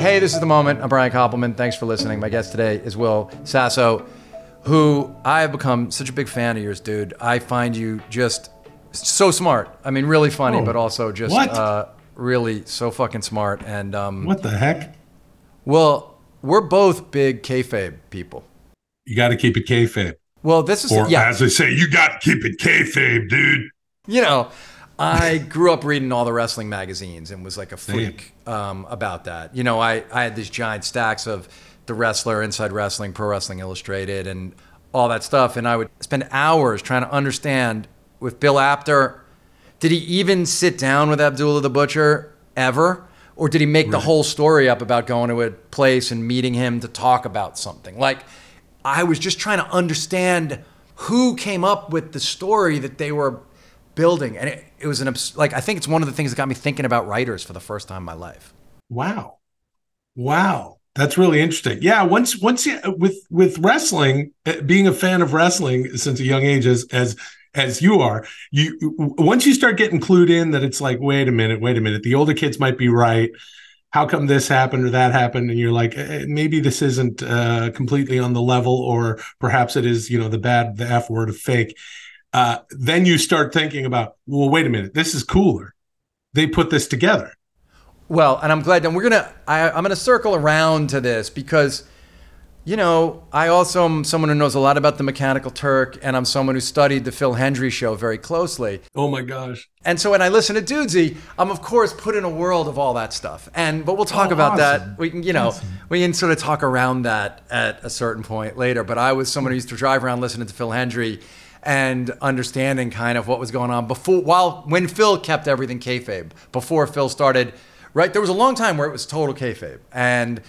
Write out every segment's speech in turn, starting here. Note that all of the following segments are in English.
Hey, this is the moment. I'm Brian Koppelman. Thanks for listening. My guest today is Will Sasso, who I have become such a big fan of yours, dude. I find you just so smart. I mean, really funny, Oh, but also just uh, really so fucking smart. And um, What the heck? well, we're both big kayfabe people. You got to keep it kayfabe. Well, this is Or yeah. as they say, you got to keep it kayfabe, dude. you know, I grew up reading all the wrestling magazines and was like a freak um, about that. You know, I, I had these giant stacks of The Wrestler, Inside Wrestling, Pro Wrestling Illustrated, and all that stuff. And I would spend hours trying to understand with Bill Apter, did he even sit down with Abdullah the Butcher ever? Or did he make the whole story up about going to a place and meeting him to talk about something? Like, I was just trying to understand who came up with the story that they were building. And it, it was an, abs- like, I think it's one of the things that got me thinking about writers for the first time in my life. Wow. Wow. That's really interesting. Yeah, once once you with with wrestling, uh, being a fan of wrestling since a young age as as as you are, you once you start getting clued in that it's like, wait a minute, wait a minute, the older kids might be right. How come this happened or that happened? And you're like, eh, maybe this isn't uh, completely on the level, or perhaps it is, you know, the bad, the F word of fake. Uh, then you start thinking about, well, wait a minute, this is cooler. They put this together. Well, and I'm glad that we're gonna. I, I'm gonna circle around to this because, you know, I also am someone who knows a lot about the Mechanical Turk, and I'm someone who studied the Phil Hendrie show very closely. Oh my gosh. And so when I listen to Dudesy, I'm of course put in a world of all that stuff. And but we'll talk Oh, about awesome. that. We can, you know, we can sort of talk around that at a certain point later. But I was someone who used to drive around listening to Phil Hendrie and understanding kind of what was going on before while when Phil kept everything kayfabe, before Phil started right, there was a long time where it was total kayfabe. And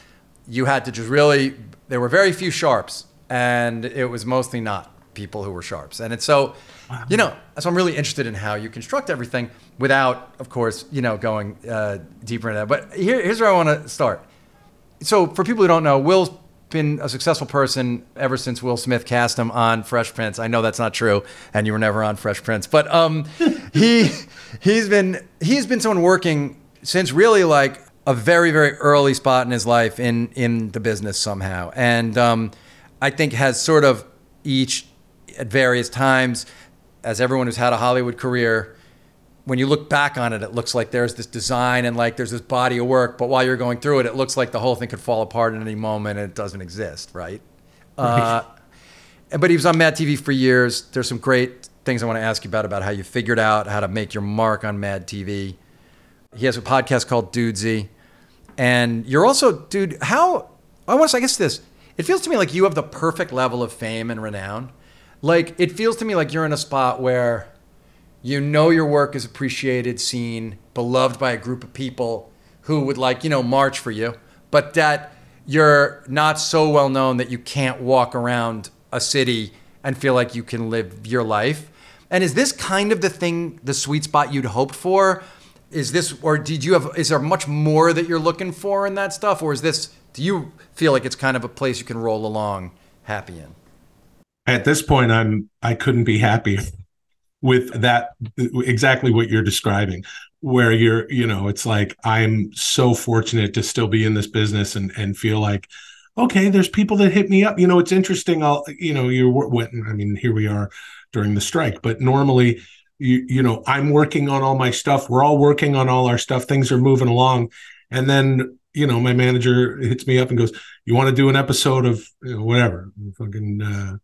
you had to just really there were very few sharps, and it was mostly not people who were sharps. And it's so you know, so I'm really interested in how you construct everything without, of course, you know, going uh, deeper into that. But here, here's where I want to start. So, for people who don't know, Will's been a successful person ever since Will Smith cast him on Fresh Prince. I know that's not true, and you were never on Fresh Prince, but um, he he's been he's been someone working since really like a very very early spot in his life in in the business somehow, and um, I think has sort of each at various times, as everyone who's had a Hollywood career, when you look back on it, it looks like there's this design and like there's this body of work, but while you're going through it, it looks like the whole thing could fall apart at any moment and it doesn't exist, right? Uh, but he was on Mad TV for years. There's some great things I want to ask you about about how you figured out how to make your mark on Mad TV. He has a podcast called Dudesy, and you're also, dude. How I want to, say I guess this. It feels to me like you have the perfect level of fame and renown. Like it feels to me like you're in a spot where you know your work is appreciated, seen, beloved by a group of people who would like, you know, march for you, but that you're not so well known that you can't walk around a city and feel like you can live your life. And is this kind of the thing, the sweet spot you'd hoped for? Is this, or did you have, is there much more that you're looking for in that stuff? Or is this, do you feel like it's kind of a place you can roll along happy in? at this point i'm i couldn't be happier with that exactly what you're describing where you're you know it's like i'm so fortunate to still be in this business and and feel like okay there's people that hit me up. You know it's interesting. I'll you know you're what i mean here we are during the strike but normally you you know i'm working on all my stuff. We're all working on all our stuff. Things are moving along. And then you know my manager hits me up and goes you want to do an episode of you know, whatever fucking uh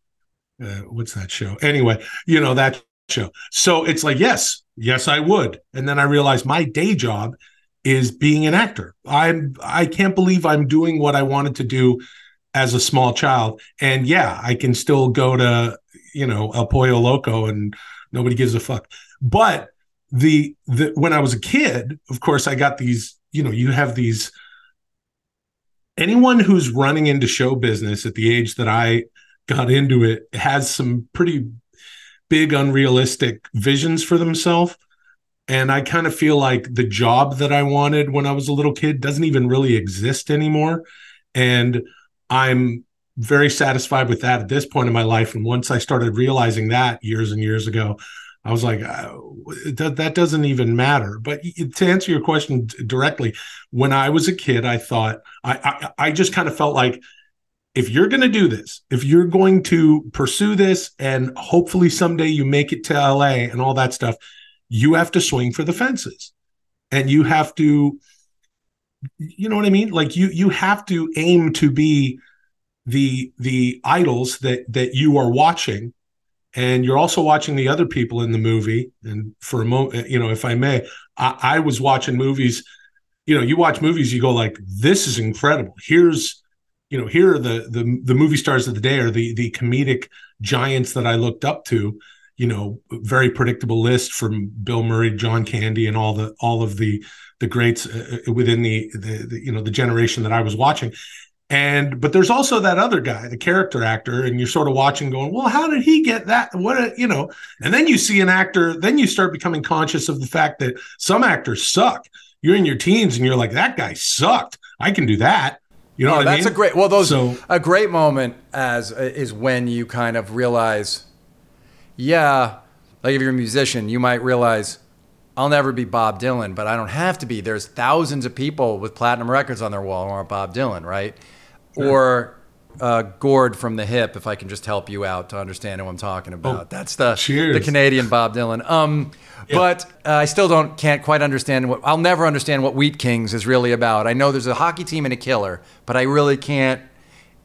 uh, what's that show? Anyway, you know that show. So it's like, yes, yes, I would. And then I realized my day job is being an actor. I'm I can't believe I'm doing what I wanted to do as a small child. And yeah, I can still go to, you know, El Pollo Loco and nobody gives a fuck. But the the when I was a kid, of course, I got these, you know, you have these anyone who's running into show business at the age that I got into it has some pretty big unrealistic visions for themselves. And i kind of feel like the job that i wanted when i was a little kid doesn't even really exist anymore. And i'm very satisfied with that at this point in my life. And once i started realizing that years and years ago I was like, oh, that, that doesn't even matter. But to answer your question directly, when I was a kid, I thought, I, I, I just kind of felt like if you're going to do this, if you're going to pursue this and hopefully someday you make it to LA and all that stuff, you have to swing for the fences and you have to, you know what I mean? Like you, you have to aim to be the, the idols that, that you are watching and you're also watching the other people in the movie. And for a moment, you know, if I may, I, I, was watching movies. You know, you watch movies, you go like, "This is incredible." Here's, you know, here are the the the movie stars of the day, are the the comedic giants that I looked up to. You know, very predictable list from Bill Murray, John Candy, and all the all of the the greats uh, uh within the, the the you know the generation that I was watching. And but there's also that other guy, the character actor, and you're sort of watching, going, "Well, how did he get that? What a, you know?" And then you see an actor, then you start becoming conscious of the fact that some actors suck. You're in your teens, and you're like, "That guy sucked. I can do that." You know, oh, that's I mean? a great. Well, those so, a great moment as uh, is when you kind of realize, yeah, like if you're a musician, you might realize I'll never be Bob Dylan, but I don't have to be. There's thousands of people with platinum records on their wall who aren't Bob Dylan, right? or uh, Gord from the Hip, if I can just help you out to understand who I'm talking oh, about. Oh, That's the cheers. the Canadian Bob Dylan. Um, yeah. But uh, I still don't can't quite understand what I'll never understand what Wheat Kings is really about. I know there's a hockey team and a killer, but I really can't.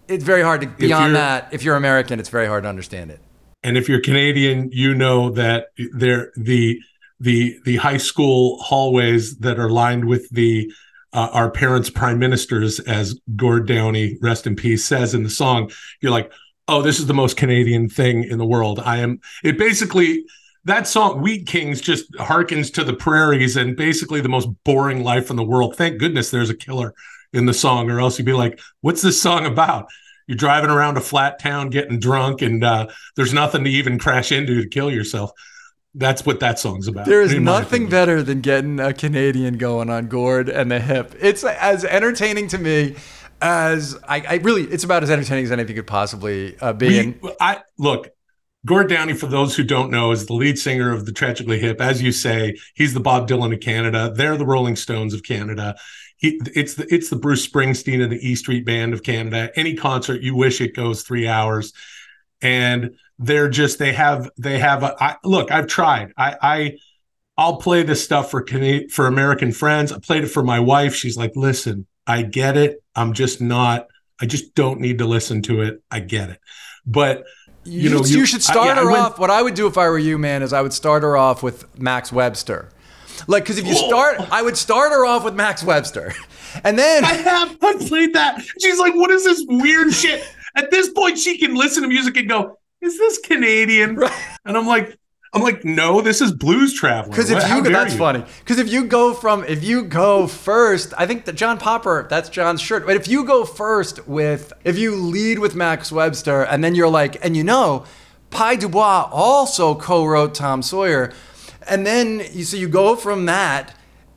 It's very hard to beyond that. If you're American, it's very hard to understand it. And if you're Canadian, you know that there the the the high school hallways that are lined with the uh, our parents' prime ministers, as Gord Downie, rest in peace, says in the song, you're like, oh, this is the most Canadian thing in the world. I am. It basically that song Wheat Kings just harkens to the prairies and basically the most boring life in the world. Thank goodness there's a killer in the song, or else you'd be like, what's this song about? You're driving around a flat town getting drunk, and uh, there's nothing to even crash into to kill yourself. That's what that song's about. There is nothing better than getting a Canadian going on Gord and the hip. It's as entertaining to me as I, I really. It's about as entertaining as anything could possibly uh, be. We, I look. Gord Downie, for those who don't know, is the lead singer of the Tragically Hip. As you say, he's the Bob Dylan of Canada. They're the Rolling Stones of Canada. He, it's the it's the Bruce Springsteen of the E Street Band of Canada. Any concert you wish it goes three hours, and they're just they have they have a I, look i've tried. I i i'll play this stuff for for american friends. I played it for my wife. She's like listen i get it. I'm just not i just don't need to listen to it. I get it. But you, you know you, you, should start I, yeah, her went, off what i would do if i were you man is i would start her off with max webster. Like because if you start i would start her off with max webster. And then i have i played that. She's like what is this weird shit? At this point she can listen to music and go is this Canadian? Right. And I'm like, I'm like, no, this is Blues Traveler. Because if you, that's you? funny. Because if you go from, if you go first, I think that John Popper, that's John's shirt. But if you go first with, if you lead with Max Webster, and then you're like, and you know, Pye Dubois also co-wrote Tom Sawyer, and then you so you go from that.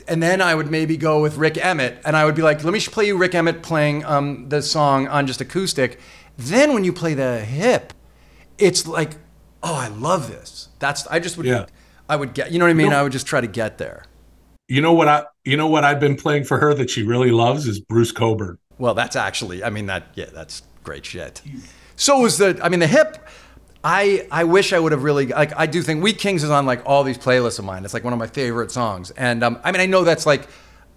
And then I would maybe go with Rik Emmett, and I would be like, "Let me play you Rik Emmett playing um, the song on just acoustic." Then when you play the hip, it's like, oh, I love this. That's I just would yeah. I would get you know what I mean? You know, I would just try to get there. You know what I you know what I've been playing for her that she really loves is Bruce Cockburn. Well, that's actually I mean that yeah, that's great shit. So is the I mean the hip I I wish I would have really like I do think Wheat Kings is on like all these playlists of mine. It's like one of my favorite songs. And um, I mean I know that's like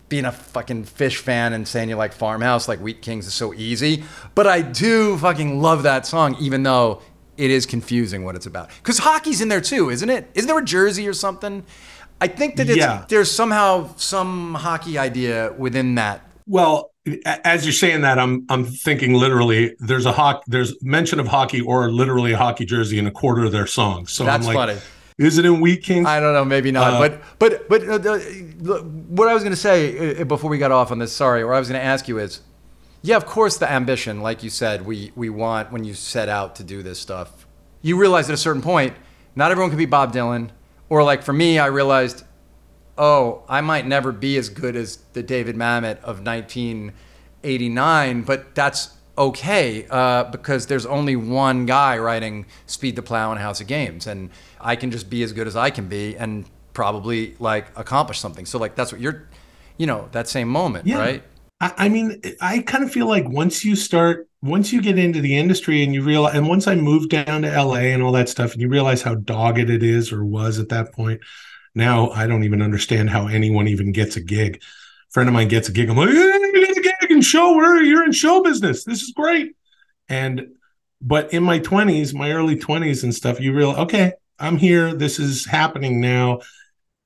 being a fucking Phish fan and saying you like Farmhouse, like Wheat Kings is so easy. But I do fucking love that song, even though it is confusing what it's about. Because hockey's in there too, isn't it? Isn't there a jersey or something? I think that yeah. there's somehow some hockey idea within that. Well, as you're saying that, I'm I'm thinking literally. There's a hockey. There's mention of hockey or literally a hockey jersey in a quarter of their songs. So that's I'm like, funny. Is it in Wheat Kings? I don't know, maybe not. Uh, but but but uh, what I was going to say uh, before we got off on this, sorry, what I was going to ask you is, yeah, of course, the ambition, like you said, we we want when you set out to do this stuff. You realize at a certain point, not everyone can be Bob Dylan. Or like for me, I realized, oh, I might never be as good as the David Mamet of 1989, but that's okay uh, because there's only one guy writing Speed the Plow and House of Games, and I can just be as good as I can be and probably like accomplish something. So like that's what you're, you know, that same moment, Yeah. right? I, mean, I kind of feel like once you start, once you get into the industry and you realize, and once I moved down to LA and all that stuff, and you realize how dogged it is or was at that point. Now I don't even understand how anyone even gets a gig. A friend of mine gets a gig. I'm like, hey, you get a gig in show. Where you're in show business. This is great. And but in my 20s, my early 20s and stuff, you realize, okay, I'm here. This is happening now,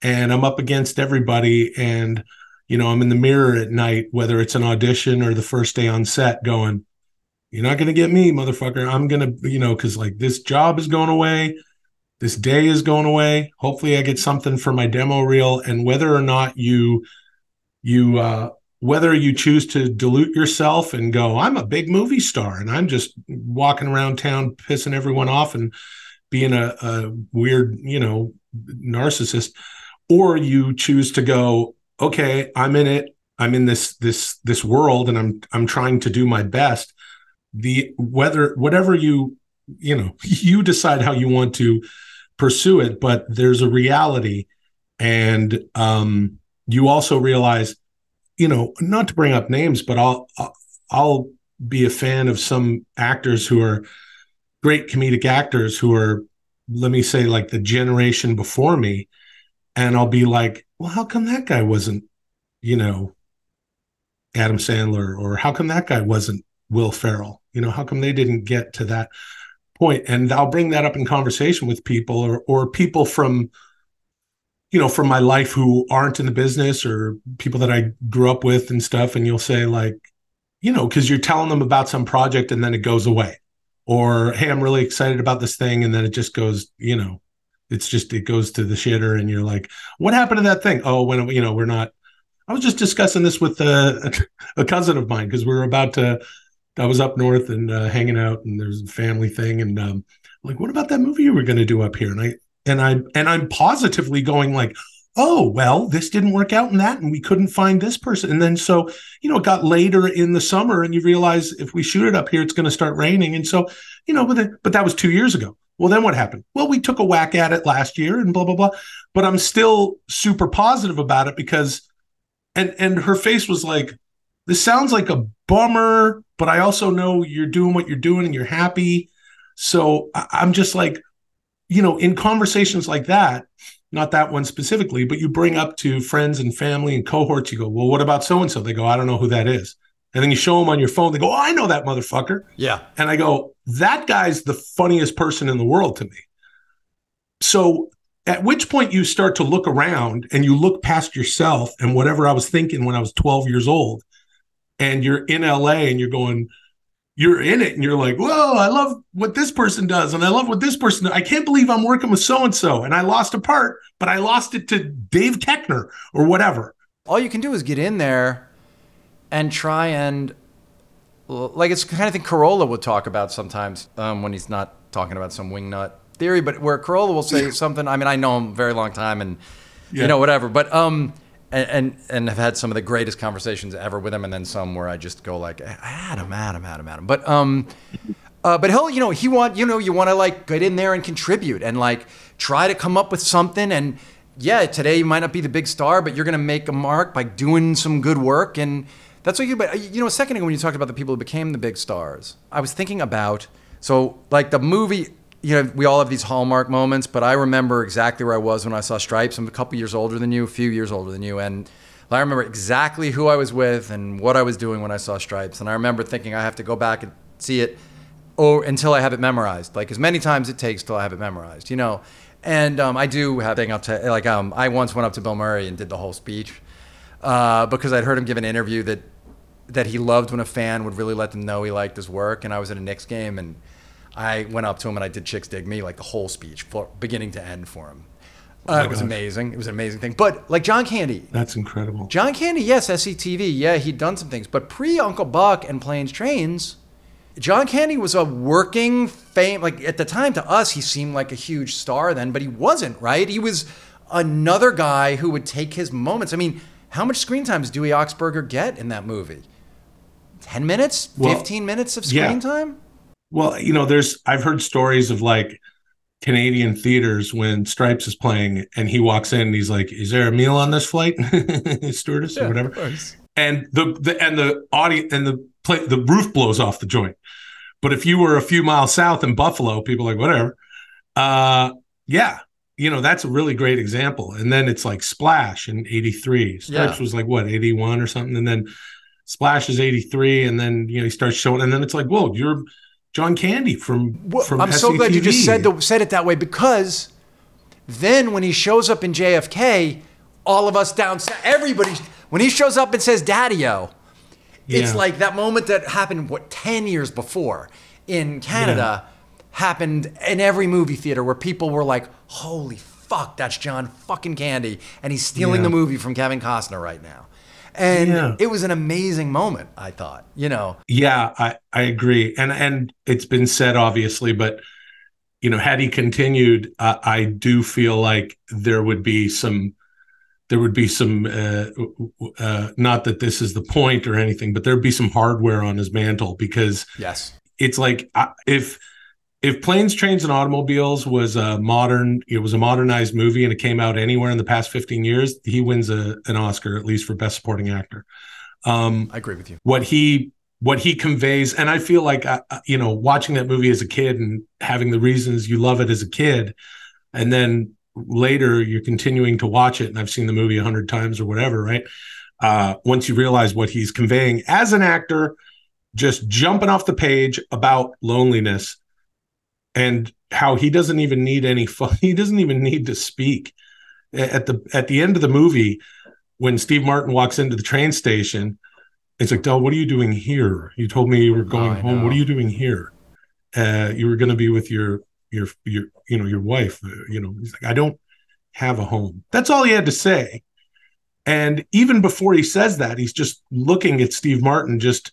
and I'm up against everybody. And you know, I'm in the mirror at night, whether it's an audition or the first day on set, going, You're not going to get me, motherfucker. I'm going to, you know, because like this job is going away. This day is going away. Hopefully, I get something for my demo reel. And whether or not you, you, uh, whether you choose to dilute yourself and go, I'm a big movie star and I'm just walking around town pissing everyone off and being a, a weird, you know, narcissist, or you choose to go, okay, I'm in it. I'm in this this this world, and I'm I'm trying to do my best. The whether whatever you you know you decide how you want to pursue it, but there's a reality, and um, you also realize, you know, not to bring up names, but I'll I'll be a fan of some actors who are great comedic actors who are, let me say, like the generation before me, and I'll be like, well, how come that guy wasn't, you know, Adam Sandler, or how come that guy wasn't Will Ferrell? You know, how come they didn't get to that point? And I'll bring that up in conversation with people, or or people from, you know, from my life who aren't in the business, or people that I grew up with and stuff. And you'll say like, you know, because you're telling them about some project and then it goes away, or hey, I'm really excited about this thing, and then it just goes, you know, it's just it goes to the shitter and you're like what happened to that thing? Oh when you know we're not i was just discussing this with a cousin of mine because we were about to i was up north and uh, hanging out and there's a family thing and um like what about that movie you were going to do up here? And i and i and i'm positively going like oh well this didn't work out in that and we couldn't find this person. And then so you know it got later in the summer and you realize if we shoot it up here it's going to start raining. And so you know but, the, but that was two years ago well, then what happened? Well, we took a whack at it last year and blah, blah, blah. But I'm still super positive about it because, and, and her face was like, this sounds like a bummer, but I also know you're doing what you're doing and you're happy. So I'm just like, you know, in conversations like that, not that one specifically, but you bring up to friends and family and cohorts, you go, well, what about so and so? They go, I don't know who that is. And then you show them on your phone, they go, oh, I know that motherfucker. Yeah. And I go, that guy's the funniest person in the world to me. So at which point you start to look around and you look past yourself and whatever I was thinking when I was 12 years old, and you're in LA and you're going, you're in it and you're like, whoa, I love what this person does. And I love what this person does. I can't believe I'm working with so and so. And I lost a part, but I lost it to Dave Koechner or whatever. All you can do is get in there and try and like it's the kind of thing Carolla would talk about sometimes um, when he's not talking about some wingnut theory, but where Carolla will say something. I mean, I know him a very long time, and Yeah. you know whatever, but um, and, and and have had some of the greatest conversations ever with him, and then some where I just go like, Adam, Adam, Adam, Adam, but um. Uh, but he'll, you know, he want, you know, you want to like get in there and contribute and like try to come up with something. And yeah, today you might not be the big star, but you're going to make a mark by doing some good work. And that's what you, but you know, a second ago when you talked about the people who became the big stars, I was thinking about, so like the movie, you know, we all have these hallmark moments, but I remember exactly where I was when I saw Stripes. I'm a couple years older than you, a few years older than you. And I remember exactly who I was with and what I was doing when I saw Stripes. And I remember thinking I have to go back and see it or until I have it memorized, like as many times it takes till I have it memorized, you know. And um, I do have thing up to like um, I once went up to Bill Murray and did the whole speech uh, because I'd heard him give an interview that that he loved when a fan would really let them know he liked his work. And I was at a Knicks game and I went up to him and I did "Chicks Dig Me" like the whole speech, for, beginning to end for him. Uh, it was gosh. amazing. It was an amazing thing. But like John Candy, That's incredible. John Candy, yes, SCTV, yeah, he'd done some things, but pre Uncle Buck and Planes Trains, John Candy was a working fame. Like at the time, to us, he seemed like a huge star then, but he wasn't, right? He was another guy who would take his moments. I mean, how much screen time does Dewey Oxberger get in that movie? 10 minutes, Well, 15 minutes of screen yeah. time? Well, you know, there's I've heard stories of like Canadian theaters when Stripes is playing and he walks in and he's like, "Is there a meal on this flight, stewardess or whatever?" And the, the and the audience and the play the roof blows off the joint. But if you were a few miles south in Buffalo, people are like whatever. Uh, yeah, you know that's a really great example. And then it's like Splash in '83. Stripes Yeah. was like what '81 or something, and then Splash is '83, and then you know he starts showing, and then it's like, whoa, you're John Candy from Well, from I'm so glad you just said the, said it that way because then when he shows up in JFK, all of us down everybody, when he shows up and says "Daddy-O," it's Yeah. like that moment that happened what ten years before in Canada happened in every movie theater where people were like, "Holy fuck, that's John fucking Candy," and he's stealing Yeah. the movie from Kevin Costner right now. And Yeah. it was an amazing moment, I thought. You know, Yeah, I, I agree, and and it's been said obviously, but you know, had he continued, uh, I do feel like there would be some, there would be some, uh, uh, not that this is the point or anything, but there'd be some hardware on his mantle because yes, it's like uh, if if planes trains and automobiles was a modern it was a modernized movie and it came out anywhere in the past 15 years he wins a, an oscar at least for best supporting actor um I agree with you. what he what he conveys and i feel like uh, uh, you know watching that movie as a kid and having the reasons you love it as a kid and then later you're continuing to watch it and i've seen the movie a hundred times or whatever right uh, once you realize what he's conveying as an actor just jumping off the page about loneliness and how he doesn't even need any fun he doesn't even need to speak at the at the end of the movie when steve martin walks into the train station it's like, Del, what are you doing here? You told me you were going Oh, home. What are you doing here? Uh, you were going to be with your your your you know your wife. Uh, you know, he's like, I don't have a home. That's all he had to say. And even before he says that, he's just looking at Steve Martin, just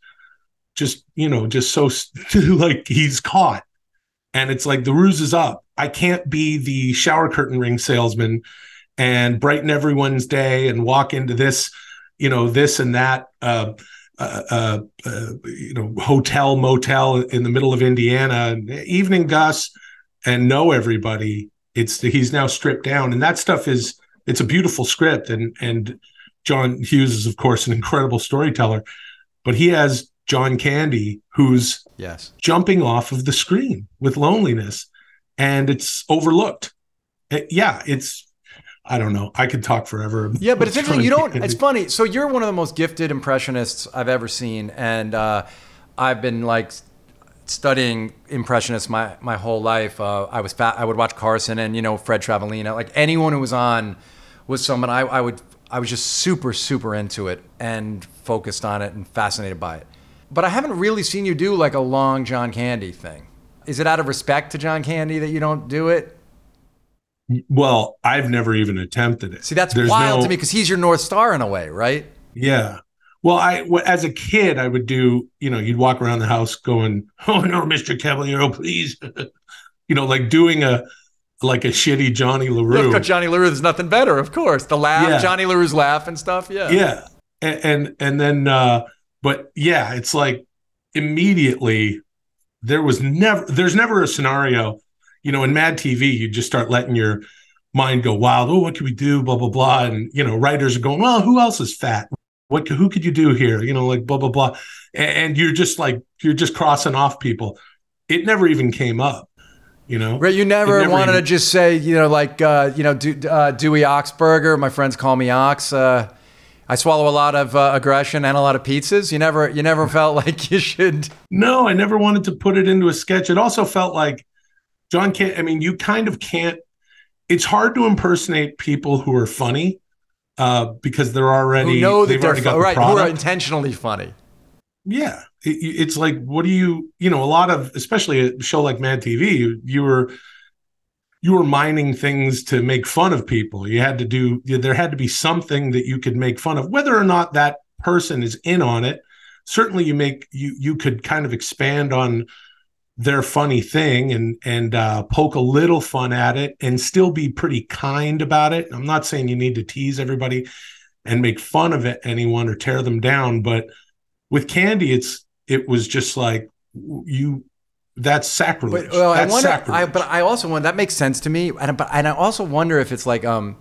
just you know, just so like he's caught. And it's like the ruse is up. I can't be the shower curtain ring salesman and brighten everyone's day and walk into this, you know, this and that. Uh, uh, uh, uh, you know, hotel motel in the middle of Indiana, evening Gus, and know everybody. It's he's now stripped down, and that stuff is it's a beautiful script, and and John Hughes is of course an incredible storyteller, but he has John Candy who's Yes. jumping off of the screen with loneliness, and it's overlooked. Uh, yeah, it's I don't know. I could talk forever. Yeah, but it's interesting. You don't. It's funny. So you're one of the most gifted impressionists I've ever seen, and uh, I've been like studying impressionists my my whole life. Uh, I was fat. I would watch Carson and you know Fred Travalena. Like anyone who was on was someone I, I would. I was just super super into it and focused on it and fascinated by it. But I haven't really seen you do like a long John Candy thing. Is it out of respect to John Candy that you don't do it? Well, I've never even attempted it. See, that's There's wild no- to me because he's your north star in a way, right? Yeah. Well, I as a kid, I would do. You know, you'd walk around the house going, "Oh no, Mister Caballero, please," you know, like doing a like a shitty Johnny Larue. because Johnny LaRue is nothing better, of course. The laugh, Yeah. Johnny LaRue's laugh and stuff. Yeah. yeah, and, and and then, uh but yeah, it's like immediately there was never there's never a scenario, you know, in Mad TV, you just start letting your mind go wild. Oh, what can we do? Blah blah blah, and you know, writers are going, well, who else is fat? What who could you do here? You know, like blah blah blah, and, and you're just like you're just crossing off people. It never even came up, you know. Right, you never, never wanted even- to just say, you know, like, uh, you know, Do, uh, Dewey Oxberger. My friends call me Ox. Uh, I swallow a lot of uh, aggression and a lot of pizzas. You never, you never felt like you should. No, I never wanted to put it into a sketch. It also felt like John can't. I mean, you kind of can't. It's hard to impersonate people who are funny uh, because they're already Who know that they've they're already got fu- the right? Who are intentionally funny. yeah, it, it's like what do you you know a lot of especially a show like Mad TV you, you were you were mining things to make fun of people. You had to do there had to be something that you could make fun of, whether or not that person is in on it. Certainly, you make you you could kind of expand on their funny thing and and uh, poke a little fun at it and still be pretty kind about it. I'm not saying you need to tease everybody and make fun of it, anyone or tear them down, but with Candy, it's it was just like you that's sacrilege. But well, that's I wonder. sacrilege. I, but I also wonder. That makes sense to me. And but and I also wonder if it's like um,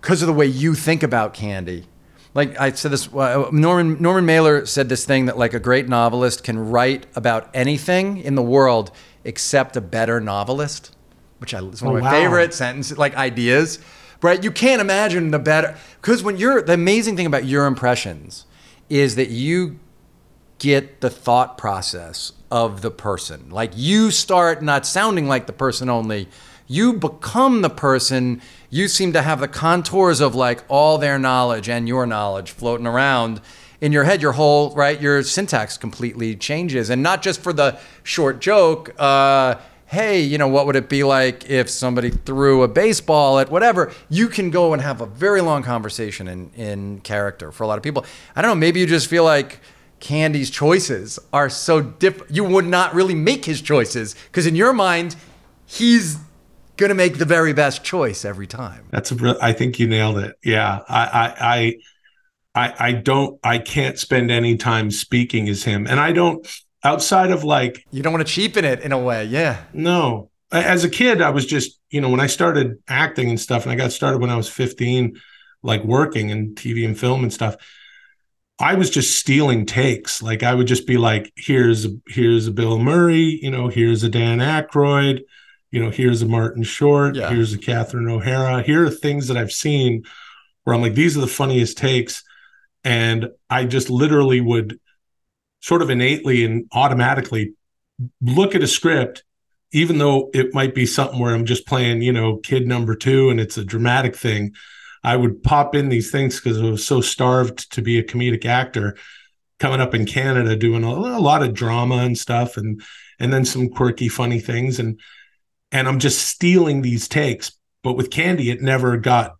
because of the way you think about candy. Like I said this, uh, Norman Norman Mailer said this thing that like a great novelist can write about anything in the world except a better novelist, which I, is one Oh, of my wow. favorite sentences, like ideas. Right? You can't imagine the better because when you're the amazing thing about your impressions is that you get the thought process of the person. Like you start not sounding like the person only, you become the person. You seem to have the contours of like all their knowledge and your knowledge floating around in your head. Your whole right, your syntax completely changes, and not just for the short joke. Uh, hey, you know, what would it be like if somebody threw a baseball at whatever? You can go and have a very long conversation in, in character for a lot of people. I don't know, maybe you just feel like Candy's choices are so different. You would not really make his choices because in your mind, he's going to make the very best choice every time. That's a real, I think you nailed it. Yeah. I, I, I, I, I don't, I can't spend any time speaking as him. And I don't, outside of like, You don't want to cheapen it in a way. Yeah. no, as a kid, I was just, you know, when I started acting and stuff, and I got started when I was 15, like working in TV and film and stuff. I was just stealing takes. Like I would just be like, here's a, here's a Bill Murray, you know, here's a Dan Aykroyd, you know, here's a Martin Short, Yeah. here's a Catherine O'Hara. Here are things that I've seen where I'm like, these are the funniest takes. And I just literally would sort of innately and automatically look at a script, even though it might be something where I'm just playing, you know, kid number two and it's a dramatic thing. I would pop in these things because I was so starved to be a comedic actor coming up in Canada doing a, a lot of drama and stuff and and then some quirky funny things and and I'm just stealing these takes but with Candy it never got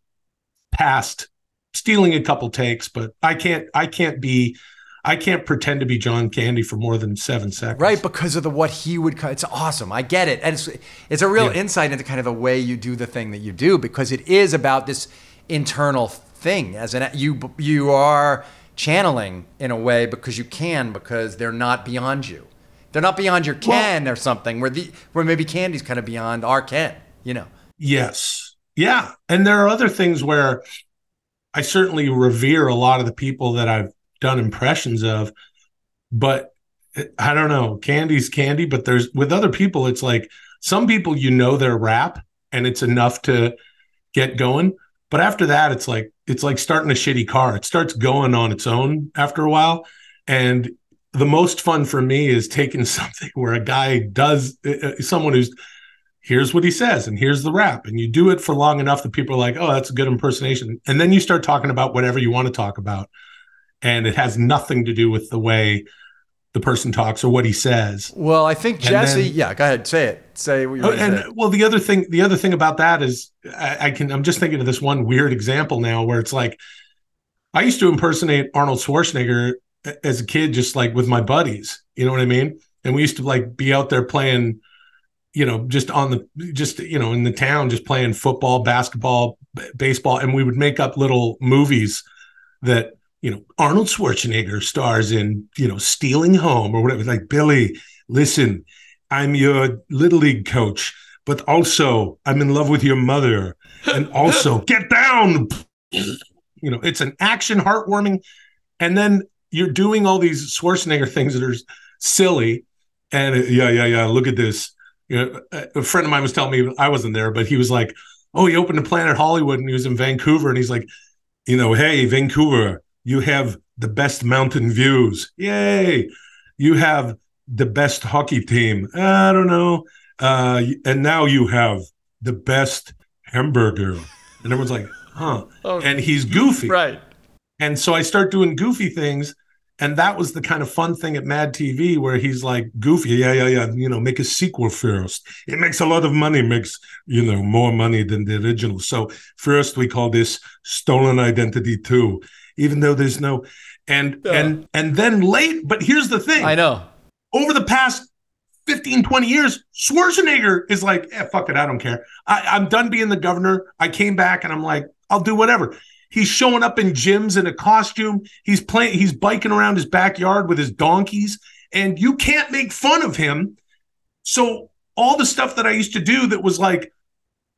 past stealing a couple takes but I can't I can't be I can't pretend to be John Candy for more than 7 seconds. Right, because of the what he would. It's awesome. I get it, and it's it's a real Yeah. insight into kind of the way you do the thing that you do because it is about this internal thing. As an you you are channeling in a way because you can because they're not beyond you. They're not beyond your ken or something. Where the where maybe Candy's kind of beyond our ken. You know. Yes. Yeah. And there are other things where I certainly revere a lot of the people that I've done impressions of, but eh, I don't know. Candy's candy, but there's with other people, it's like some people you know their rap and it's enough to get going. But after that, it's like it's like starting a shitty car. It starts going on its own after a while. And the most fun for me is taking something where a guy does uh, someone who's here's what he says and here's the rap and you do it for long enough that people are like oh that's a good impersonation and then you start talking about whatever you want to talk about and it has nothing to do with the way the person talks or what he says Well, I think Jesse. then- yeah, go ahead. Say it. Say what you're Oh, and say. well the other thing the other thing about that is I, I can i'm just thinking of this one weird example now where it's like i used to impersonate arnold schwarzenegger as a kid just like with my buddies you know what i mean and we used to like be out there playing you know just on the just you know in the town just playing football basketball b- baseball and we would make up little movies that you know arnold schwarzenegger stars in you know stealing home or whatever like billy listen i'm your little league coach but also i'm in love with your mother and also get down. You know it's an action heartwarming and then you're doing all these schwarzenegger things that are silly and uh, yeah yeah yeah look at this. You know, a a friend of mine was telling me I wasn't there, but he was like, "Oh, he opened a Planet Hollywood, and he was in Vancouver, and he's like, you know, hey, Vancouver, you have the best mountain views, yay! You have the best hockey team, I don't know, uh, and now you have the best hamburger." And everyone's like, "Huh?" Oh, And he's goofy, right. and so I start doing goofy things. And that was the kind of fun thing at Mad TV where he's like goofy. Yeah, yeah, yeah. You know, make a sequel first. It makes a lot of money, makes, you know, more money than the original. So first we call this stolen identity two, even though there's no and Yeah. and and then late, but here's the thing. I know. Over the past 15, 20 years, Schwarzenegger is like, eh, fuck it, I don't care. I, I'm done being the governor. I came back and I'm like, I'll do whatever. He's showing up in gyms in a costume. He's playing, he's biking around his backyard with his donkeys, and you can't make fun of him. So all the stuff that I used to do that was like,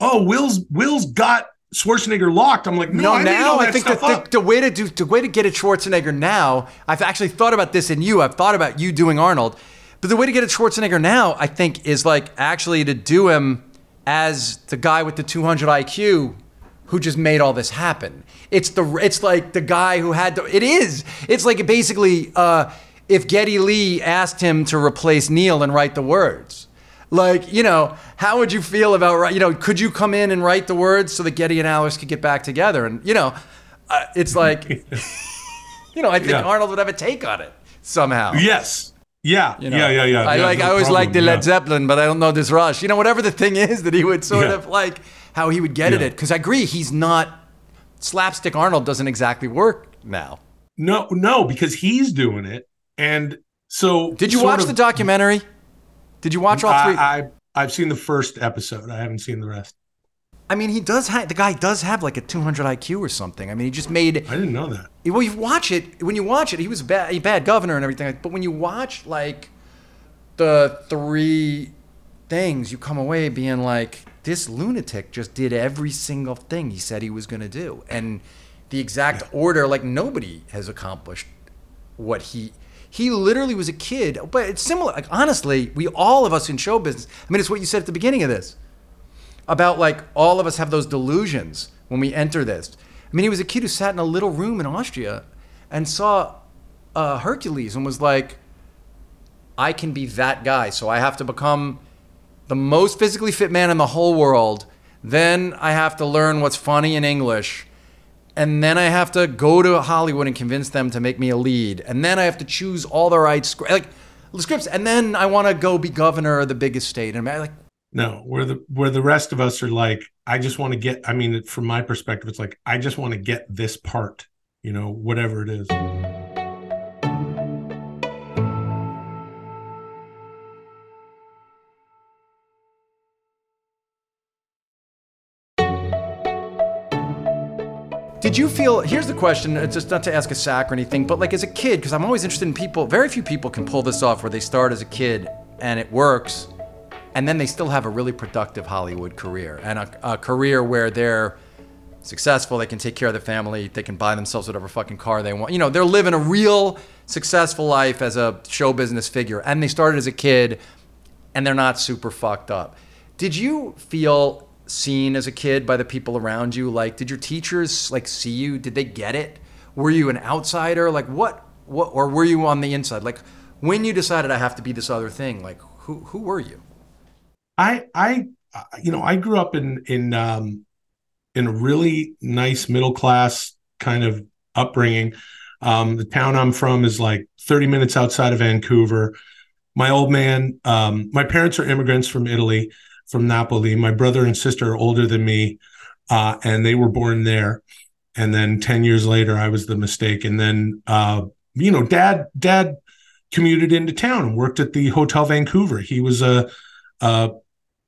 oh, Will's Will's got Schwarzenegger locked. I'm like, no, No, I now I think the, the, the way to do the way to get at Schwarzenegger now, I've actually thought about this in you. I've thought about you doing Arnold, but the way to get at Schwarzenegger now, I think, is like actually to do him as the guy with the 200 IQ who just made all this happen. It's the it's like the guy who had to. It is. It's like basically uh, if Geddy Lee asked him to replace Neil and write the words. Like, you know, how would you feel about, you know, could you come in and write the words so that Geddy and Alex could get back together? And, you know, uh, it's like, you know, I think Yeah. Arnold would have a take on it somehow. Yes. Yeah. You know? yeah. Yeah. Yeah. I yeah, like. no I always liked the Yeah. Led Zeppelin, but I don't know this Rush. You know, whatever the thing is that he would sort Yeah. of like how he would get at it. Because I agree, he's not slapstick. Arnold doesn't exactly work now. No, no, because he's doing it, and so Did you watch of- the documentary? Did you watch all three? I, I I've seen the first episode. I haven't seen the rest. I mean, he does have the guy does have like a 200 IQ or something. I mean, he just made. I didn't know that. Well, you watch it when you watch it. He was a bad, a bad governor and everything. But when you watch like the three things, you come away being like, this lunatic just did every single thing he said he was going to do, and the exact order. Like nobody has accomplished what he. He literally was a kid, but it's similar. Like honestly, we all of us in show business. I mean, it's what you said at the beginning of this about like all of us have those delusions when we enter this. I mean, he was a kid who sat in a little room in Austria and saw uh, Hercules and was like, I can be that guy. So I have to become the most physically fit man in the whole world. Then I have to learn what's funny in English. And then I have to go to Hollywood and convince them to make me a lead. And then I have to choose all the right. Like, scripts. And then I want to go be governor of the biggest state. And like, No, where the where the rest of us are like, I just want to get. I mean, from my perspective, it's like I just want to get this part. You know, whatever it is. Did you feel? Here's the question. It's just not to ask a sack or anything, but like as a kid, because I'm always interested in people. Very few people can pull this off, where they start as a kid and it works, and then they still have a really productive Hollywood career and a, a career where they're successful. They can take care of their family. They can buy themselves whatever fucking car they want. You know, they're living a real successful life as a show business figure, and they started as a kid, and they're not super fucked up. Did you feel seen as a kid by the people around you? Like, did your teachers like see you? Did they get it? Were you an outsider? Like, what, what, or were you on the inside? Like, when you decided I have to be this other thing, like, who, who were you? I I you know I grew up in in um in a really nice middle class kind of upbringing. Um, the town I'm from is like 30 minutes outside of Vancouver. My old man, um, my parents are immigrants from Italy, from Napoli. My brother and sister are older than me, uh, and they were born there. And then 10 years later, I was the mistake. And then, uh, you know, dad, dad commuted into town and worked at the Hotel Vancouver. He was a, a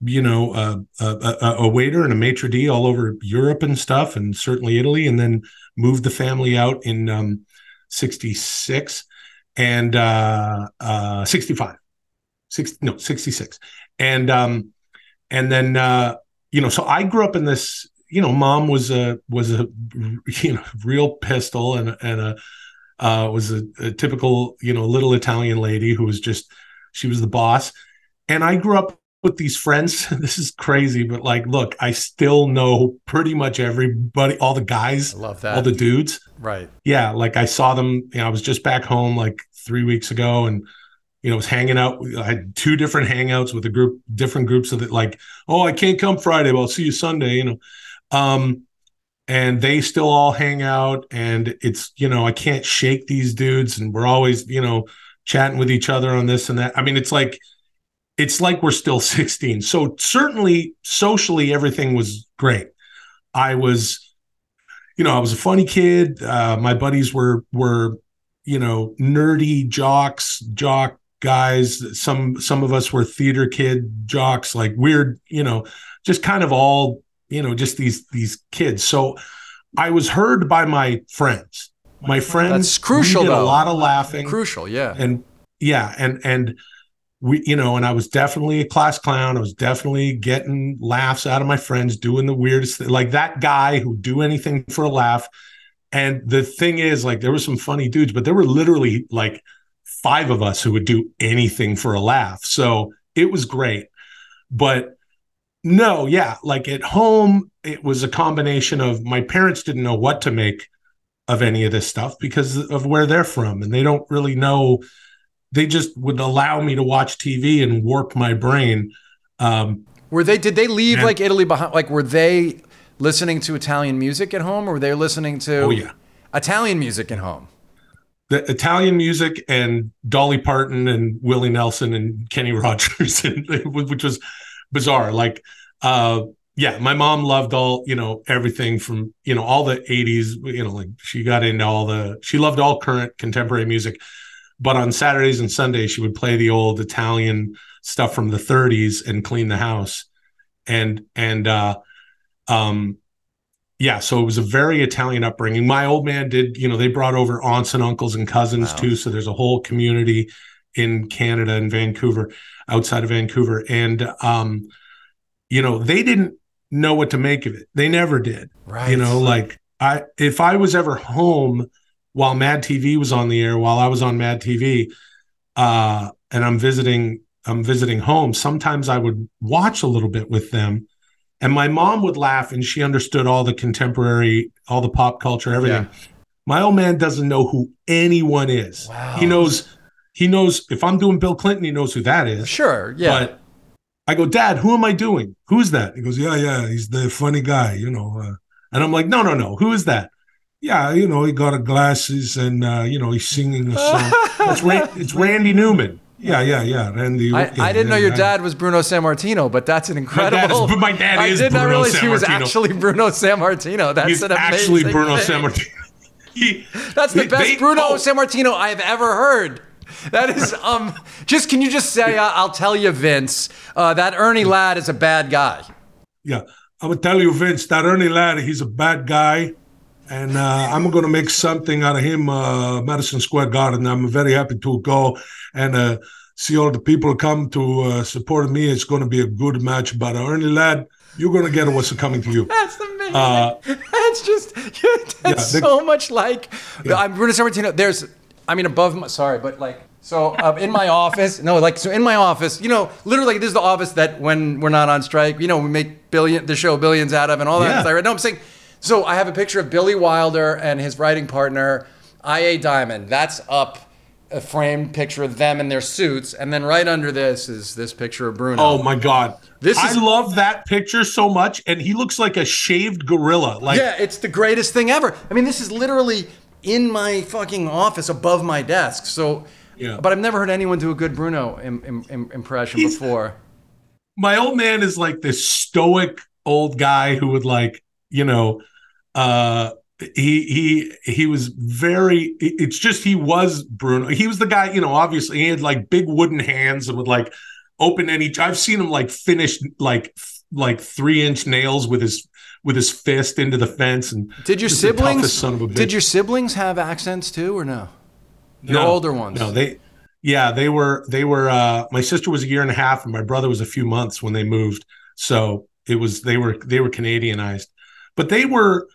you know, a, a, a waiter and a maitre d' all over Europe and stuff, and certainly Italy, and then moved the family out in um, 66 and uh, uh, 65, Six, no, 66. And, um, and then, uh, you know, so I grew up in this, you know, mom was a, was a, you know, real pistol and, and a, uh, was a, a typical, you know, little Italian lady who was just, she was the boss. And I grew up with these friends. this is crazy, but like, look, I still know pretty much everybody, all the guys, I love that. all the dudes. right. Yeah, like I saw them. You know, I was just back home like three weeks ago, and you know, was hanging out. I had two different hangouts with a group, different groups of it. Like, oh, I can't come Friday, but I'll see you Sunday. You know, um, and they still all hang out, and it's you know, I can't shake these dudes, and we're always you know chatting with each other on this and that. I mean, it's like it's like we're still 16. So certainly socially, everything was great. I was, you know, I was a funny kid. Uh, my buddies were were, you know, nerdy jocks, jock guys. Some some of us were theater kid jocks, like weird, you know, just kind of all, you know, just these these kids. So I was heard by my friends. My friends That's crucial, we did though. a lot of laughing Crucial, yeah. and yeah and and we you know and i was definitely a class clown i was definitely getting laughs out of my friends doing the weirdest thing like that guy who do anything for a laugh and the thing is like there were some funny dudes but there were literally like five of us who would do anything for a laugh so it was great but no yeah like at home it was a combination of my parents didn't know what to make of any of this stuff because of where they're from and they don't really know they just would allow me to watch TV and warp my brain. Um, Were they? Did they leave And- like Italy behind? Like, were they listening to Italian music at home, or were they listening to Oh, yeah. Italian music at home? The Italian music and Dolly Parton and Willie Nelson and Kenny Rogers, and, which was bizarre. Like, uh, yeah, my mom loved all you know everything from you know all the '80s. You know, like she got into all the she loved all current contemporary music. But on Saturdays and Sundays, she would play the old Italian stuff from the 30s and clean the house. And and uh, um, yeah, so it was a very Italian upbringing. My old man did, you know, they brought over aunts and uncles and cousins Wow. too. So there's a whole community in Canada and Vancouver, outside of Vancouver. And um, you know, they didn't know what to make of it. They never did. Right. You know, like I if I was ever home while Mad TV was on the air, while I was on Mad TV, uh, and I'm visiting, I'm visiting home. Sometimes I would watch a little bit with them, and my mom would laugh, and she understood all the contemporary, all the pop culture, everything. My old man doesn't know who anyone is. Wow. He knows, he knows if I'm doing Bill Clinton, he knows who that is. Sure. Yeah. But I go, Dad, who am I doing? Who's that? He goes, Yeah, yeah, he's the funny guy, you know. Uh, and I'm like, No, no, no. Who is that? Yeah, you know, he got a glasses and uh, you know he's singing a song. it's, Ran- it's Randy Newman. Yeah, yeah, yeah. Randy. I, I didn't know your dad was Bruno Sammartino, but that's an incredible. My dad is- my dad I is did not Bruno realize he was actually Bruno Sammartino. That's He's an amazing actually Bruno thing. Sammartino. He- That's the they- best they- Bruno oh, Sammartino I've ever heard. That is um. Just can you just say uh, I'll tell you, Vince, uh, that Ernie Ladd is a bad guy. Yeah, I'm gonna tell you, Vince, that Ernie Ladd, he's a bad guy, and uh, I'm gonna make something out of him, uh, Madison Square Garden. I'm very happy to go and uh, see all the people come to uh, support me. It's gonna be a good match, but uh, Ernie Ladd, you're gonna get what's coming to you. That's amazing. Uh, that's just that's Yeah, so much like I'm Bruno Sammartino. There's, I mean, above my sorry, but like so uh, in my office, no, like so in my office, you know, literally this is the office that when we're not on strike, you know, we make billion the show billions out of and all that. Yeah. stuff. No, I'm saying. So I have a picture of Billy Wilder and his writing partner, I.A. Diamond. That's up. A framed picture of them in their suits, and then right under this is this picture of Bruno. oh my God, This I is- love that picture so much, and he looks like a shaved gorilla. Like, yeah, it's the greatest thing ever. I mean, this is literally in my fucking office above my desk. So, Yeah. but I've never heard anyone do a good Bruno Im- Im- Im- impression He's- before. my old man is like this stoic old guy who would like you know uh he he he was very it's just he was bruno he was the guy you know obviously he had like big wooden hands and would like open any i've seen him like finish like like three inch nails with his with his fist into the fence and Did your siblings? son of a bitch. Did your siblings have accents too, or no? Your No, older ones. No, they yeah, they were they were uh my sister was a year and a half and my brother was a few months when they moved. So it was they were they were Canadianized. But they were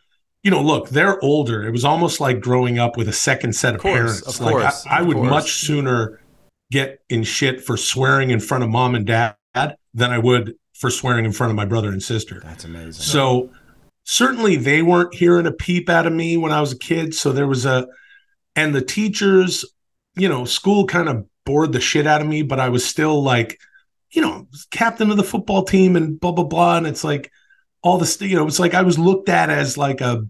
you know, look, they're older. It was almost like growing up with a second set of, course, parents. of like course, I, I would course. much sooner get in shit for swearing in front of mom and dad than I would for swearing in front of my brother and sister. That's amazing. So certainly they weren't hearing a peep out of me when I was a kid. So there was a, and the teachers, you know, school kind of bored the shit out of me, but I was still like, you know, captain of the football team and blah, blah, blah. And it's like all the this, you know, it's like I was looked at as like a,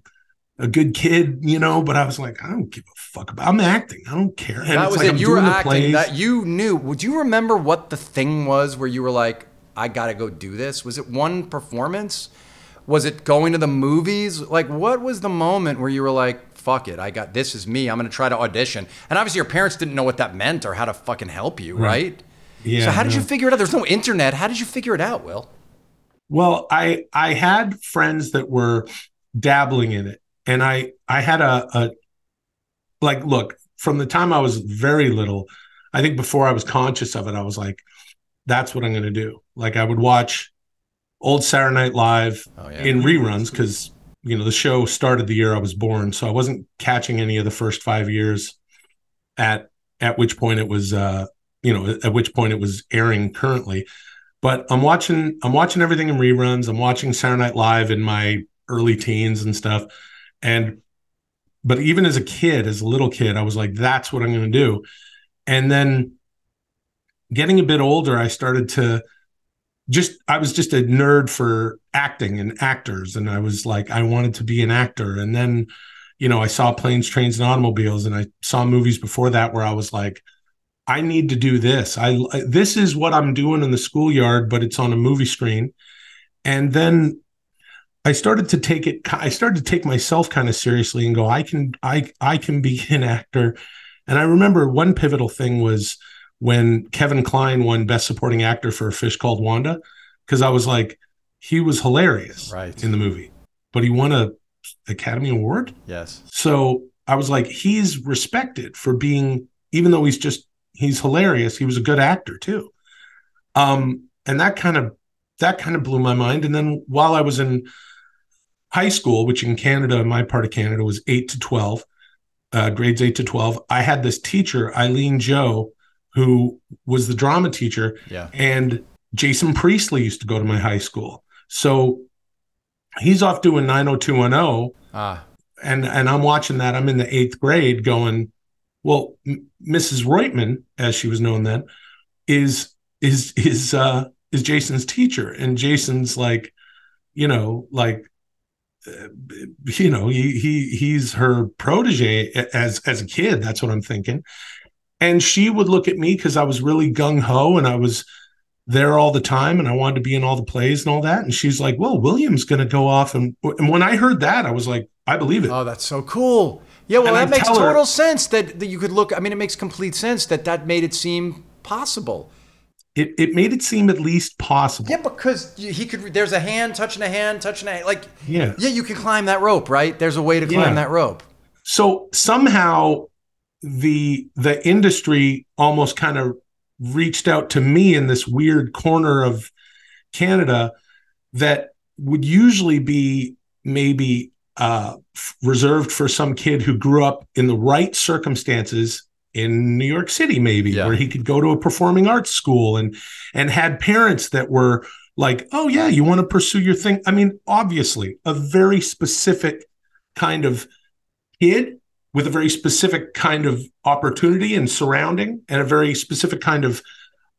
a good kid, you know, but I was like, I don't give a fuck about. I'm acting. I don't care. And that was like it. I'm You were acting. That you knew. Would you remember what the thing was where you were like, "I gotta go do this"? Was it one performance? Was it going to the movies? Like, what was the moment where you were like, "Fuck it, I got this. Is me. I'm gonna try to audition." And obviously, your parents didn't know what that meant or how to fucking help you, right? yeah. so how did no. you figure it out? There's no internet. How did you figure it out, Will? Well, I I had friends that were dabbling in it, and I I had a, a like look from the time I was very little. I think before I was conscious of it, I was like, that's what I'm going to do. Like I would watch old Saturday Night Live oh, yeah. in reruns because you know the show started the year I was born, so I wasn't catching any of the first five years. At at which point it was, uh, you know, at which point it was airing currently. But I'm watching I'm watching everything in reruns. I'm watching Saturday Night Live in my early teens and stuff. And but even as a kid, as a little kid, I was like, that's what I'm going to do. And then getting a bit older, I started to just, I was just a nerd for acting and actors. And I was like, I wanted to be an actor. And then, you know, I saw planes, trains, and automobiles, and I saw movies before that where I was like, I need to do this. I this is what I'm doing in the schoolyard, but it's on a movie screen. And then I started to take it. I started to take myself kind of seriously and go, I can, I, I can be an actor. And I remember one pivotal thing was when Kevin Kline won Best Supporting Actor for A Fish Called Wanda, because I was like, he was hilarious right. in the movie, but he won a Academy Award. Yes. So I was like, he's respected for being, even though he's just he's hilarious. He was a good actor too. Um, and that kind of that kind of blew my mind. And then while I was in high school, which in Canada, in my part of Canada, was eight to 12, uh, grades eight to 12, I had this teacher, Eileen Joe, who was the drama teacher. Yeah. And Jason Priestley used to go to my high school. So he's off doing 90210. Ah. And, and I'm watching that. I'm in the eighth grade going, well, M- Mrs. Reutman, as she was known then, is is is uh is Jason's teacher. And Jason's like, you know, like you know he he he's her protege as as a kid. That's what i'm thinking. And she would look at me because i was really gung-ho and i was there all the time and i wanted to be in all the plays and all that. And she's like well william's going to go off. And, and when i heard that i was like i believe it. Oh that's so cool yeah well that makes total her, sense that, that you could look i mean it makes complete sense that that made it seem possible it, it made it seem at least possible. Yeah, because he could. There's a hand touching a hand, touching a like. Yeah, yeah, you can climb that rope, right? There's a way to climb yeah. that rope. So somehow the the industry almost kind of reached out to me in this weird corner of Canada that would usually be maybe uh, reserved for some kid who grew up in the right circumstances in New York City, maybe yeah. where he could go to a performing arts school and and had parents that were like, oh yeah, you want to pursue your thing. I mean, obviously, a very specific kind of kid with a very specific kind of opportunity and surrounding, and a very specific kind of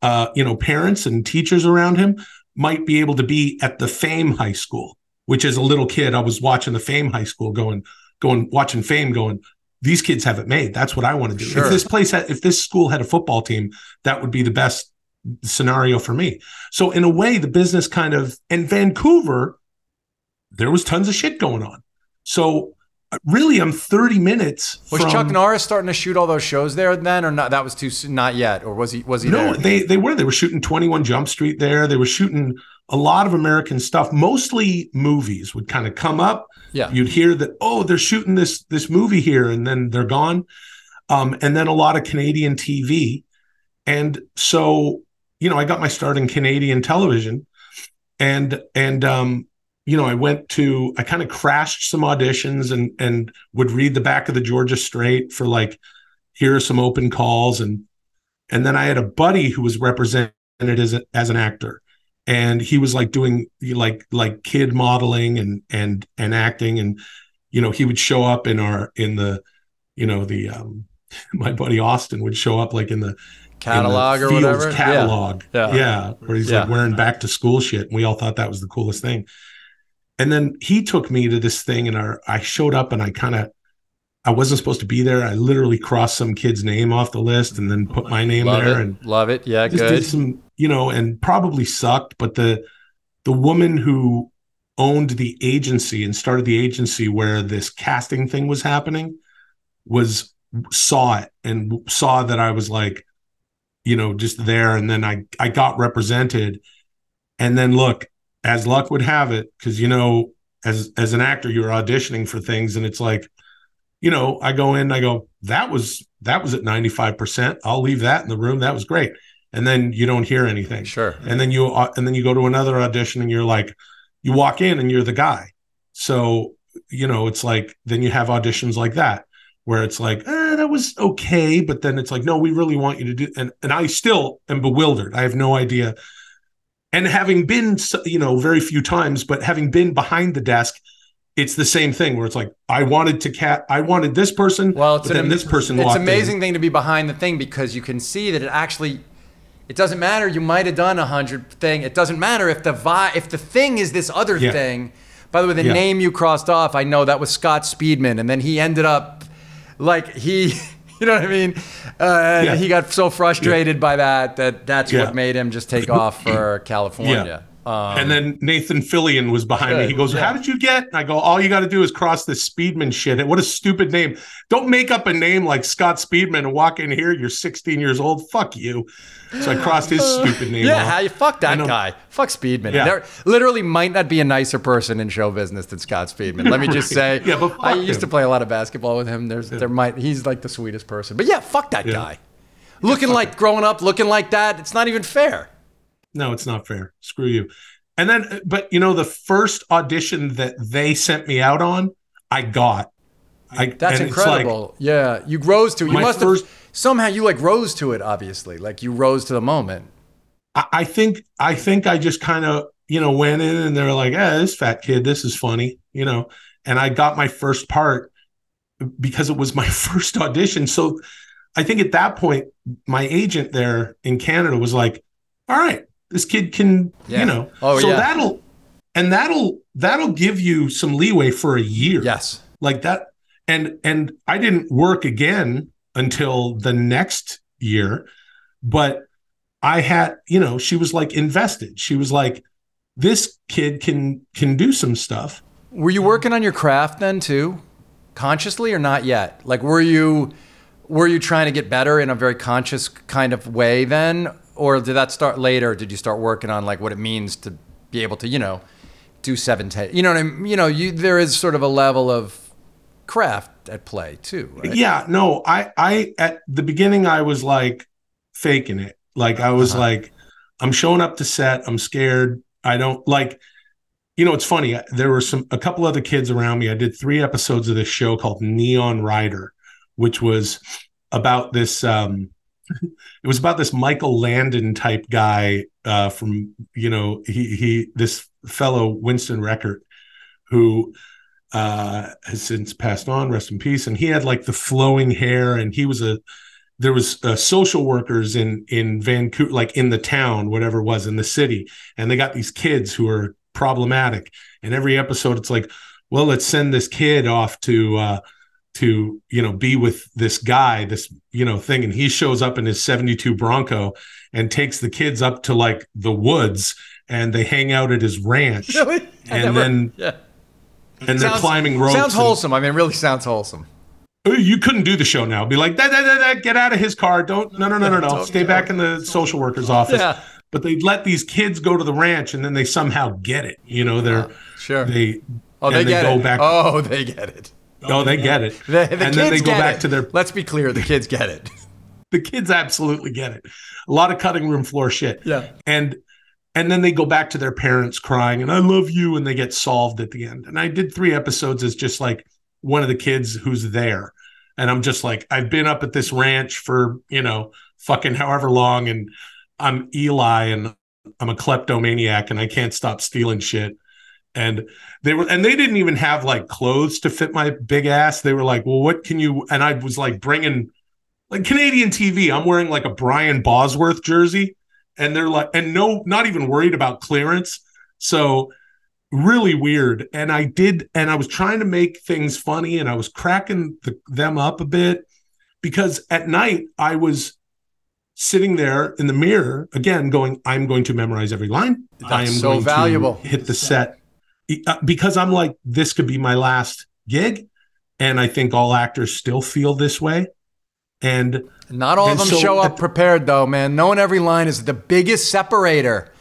uh, you know parents and teachers around him might be able to be at the Fame High School. Which, as a little kid, I was watching the Fame High School, going, going, watching Fame, going, these kids have it made. That's what I want to do. Sure. If this place had, if this school had a football team, that would be the best scenario for me. So in a way, the business kind of in Vancouver, there was tons of shit going on. So uh, really, I'm 30 minutes. Was from, Chuck Norris starting to shoot all those shows there then, or not? That was too not yet, or was he? Was he? No, there? they they were. They were shooting 21 Jump Street there. They were shooting a lot of American stuff, mostly movies would kind of come up. Yeah. You'd hear that, oh, they're shooting this this movie here, and then they're gone. Um, and then a lot of Canadian TV. And so, you know, I got my start in Canadian television. And and um, you know, I went to I kind of crashed some auditions and and would read the back of the Georgia Straight for like, here are some open calls. And and then I had a buddy who was represented as a, as an actor and he was like doing like like kid modeling and and and acting and you know he would show up in our in the you know the um my buddy austin would show up like in the catalog in the or whatever catalog yeah. yeah. yeah where he's yeah. like wearing back to school shit and we all thought that was the coolest thing and then he took me to this thing and our i showed up and i kind of I wasn't supposed to be there. I literally crossed some kid's name off the list and then put my name love there it. and love it. Yeah, good. Did some, you know, and probably sucked, but the the woman who owned the agency and started the agency where this casting thing was happening was saw it and saw that I was like, you know, just there. And then I I got represented. And then look, as luck would have it, because you know, as as an actor you're auditioning for things and it's like you know i go in i go that was that was at 95% i'll leave that in the room. That was great. And then you don't hear anything. Sure. and then you uh, and then you go to another audition and you're like you walk in and you're the guy. So you know it's like then you have auditions like that where it's like eh, that was okay. But then it's like no we really want you to do and and i still am bewildered. I have no idea. And having been you know very few times but having been behind the desk it's the same thing where it's like i wanted to cat i wanted this person Well, it's but then an, this person It's an in. amazing thing to be behind the thing because you can see that it actually. It doesn't matter. You might have done a hundred thing. It doesn't matter if the vi- if the thing is this other Yeah. thing. By the way, the Yeah. name you crossed off, I know that was Scott Speedman, and then he ended up like he. You know what I mean? Uh, Yeah. He got so frustrated by that that that's what made him just take off for California. Um, and then Nathan Fillion was behind me. He goes, yeah. How did you get? And I go, All you got to do is cross this Speedman shit. What a stupid name. Don't make up a name like Scott Speedman and walk in here. You're 16 years old. Fuck you. So I crossed his stupid name. Yeah, off. how you fuck that guy. Fuck Speedman. Yeah. There literally might not be a nicer person in show business than Scott Speedman. Let me just say. Yeah, but I used to play a lot of basketball with him. There's there might he's like the sweetest person. But yeah, fuck that Yeah. guy. Looking like growing up, looking like that, it's not even fair. No, it's not fair. Screw you. And then, but you know, the first audition that they sent me out on, I got. I, That's it's like- incredible. yeah, you rose to it. You must first- have somehow you like rose to it. Obviously, like you rose to the moment. I, I think I think I just kind of you know went in and they're like, "Eh, this fat kid, this is funny," you know. And I got my first part because it was my first audition. So I think at that point, my agent there in Canada was like, "All right, this kid can, Yeah. you know." Oh, so yeah. that'll and that'll that'll give you some leeway for a year Yes. like that and and i didn't work again until the next year but i had you know she was like invested she was like this kid can can do some stuff Were you working on your craft then too, consciously or not yet? Like, were you were you trying to get better in a very conscious kind of way then, or did that start later? Did you start working on like what it means to be able to, you know, do seven ten? You know what I mean? You know, you there is sort of a level of craft at play too. Right? yeah no i i at the beginning i was like faking it like i was Uh-huh. like i'm showing up to set i'm scared i don't like you know it's funny there were some a couple other kids around me i did three episodes of this show called neon rider which was about this um it was about this michael landon type guy uh from you know he he this fellow Winston Rekert who uh has since passed on rest in peace. And he had like the flowing hair and he was a there was uh, social workers in in Vancouver like in the town whatever it was in the city. And they got these kids who are problematic. And every episode it's like well let's send this kid off to uh to you know be with this guy this you know thing and he shows up in his 72 bronco and takes the kids up to like the woods and they hang out at his ranch Really? And never- then yeah. and they're climbing ropes Sounds and- wholesome. I mean, it really sounds wholesome. "Oh, you couldn't do the show now. Be like, that, that, that, that, get out of his car. Don't, no, no, no, no, no. Don't- Stay back in the social worker's office. Yeah. But they let these kids go to the ranch, and then they somehow get it. You know, they're Sure. they. oh, they and get go it. back. Oh, they get it. Oh, they get it. The, the and kids then they go back it. to their. Let's be clear. The kids get it. The kids absolutely get it. A lot of cutting room floor shit. Yeah. And and then they go back to their parents crying, and I love you, and they get solved at the end. And I did three episodes as just like one of the kids who's there. And I'm just like, I've been up at this ranch for, you know, fucking however long, and I'm Eli and I'm a kleptomaniac and I can't stop stealing shit. And they were, and they didn't even have like clothes to fit my big ass. They were like, well, what can you? And I was like bringing like Canadian TV. I'm wearing like a Brian Bosworth jersey and they're like, and no, not even worried about clearance. So really weird. And I did, and I was trying to make things funny and I was cracking the, them up a bit because at night I was sitting there in the mirror again going, I'm going to memorize every line. I am so going to valuable. hit the set Uh, because I'm like, this could be my last gig. And I think all actors still feel this way. And Not all And of them so show up prepared, though, man. Knowing every line is the biggest separator.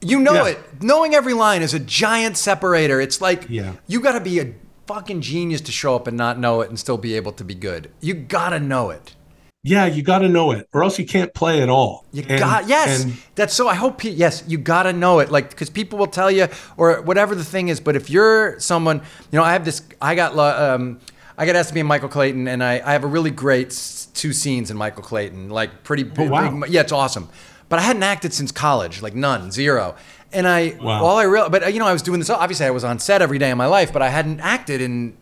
You know Yeah. it. Knowing every line is a giant separator. It's like Yeah. you got to be a fucking genius to show up and not know it and still be able to be good. You got to know it. Yeah, you got to know it, or else you can't play at all. You And- got yes. and- That's so. I hope. pe- Yes, you got to know it. Like because people will tell you or whatever the thing is. But if you're someone, you know, I have this. I got. Um, I got asked to be in Michael Clayton, and I, I have a really great two scenes in Michael Clayton. Like pretty big. Oh, wow. big- yeah, it's awesome. But I hadn't acted since college. Like none, zero. And I Wow. all I real. But uh, you know, I was doing this. Obviously, I was on set every day of my life, but I hadn't acted in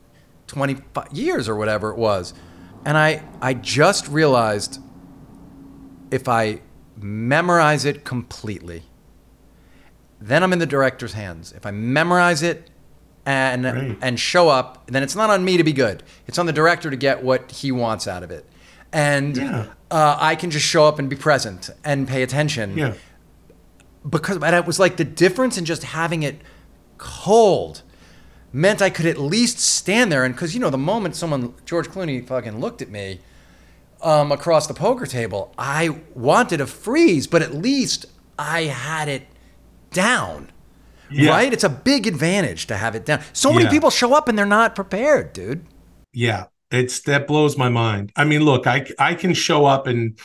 25 years or whatever it was. And I I just realized if I memorize it completely, then I'm in the director's hands. If I memorize it and and show up, then it's not on me to be good. It's on the director to get what he wants out of it. And Yeah. uh, I can just show up and be present and pay attention yeah, because but it was like the difference in just having it cold meant I could at least stand there and because you know the moment someone George Clooney fucking looked at me um, across the poker table, I wanted to freeze, but at least I had it down. Yeah. Right? It's a big advantage to have it down. So many Yeah. people show up and they're not prepared, dude. yeah. It's that blows my mind. I mean, look, I I can show up and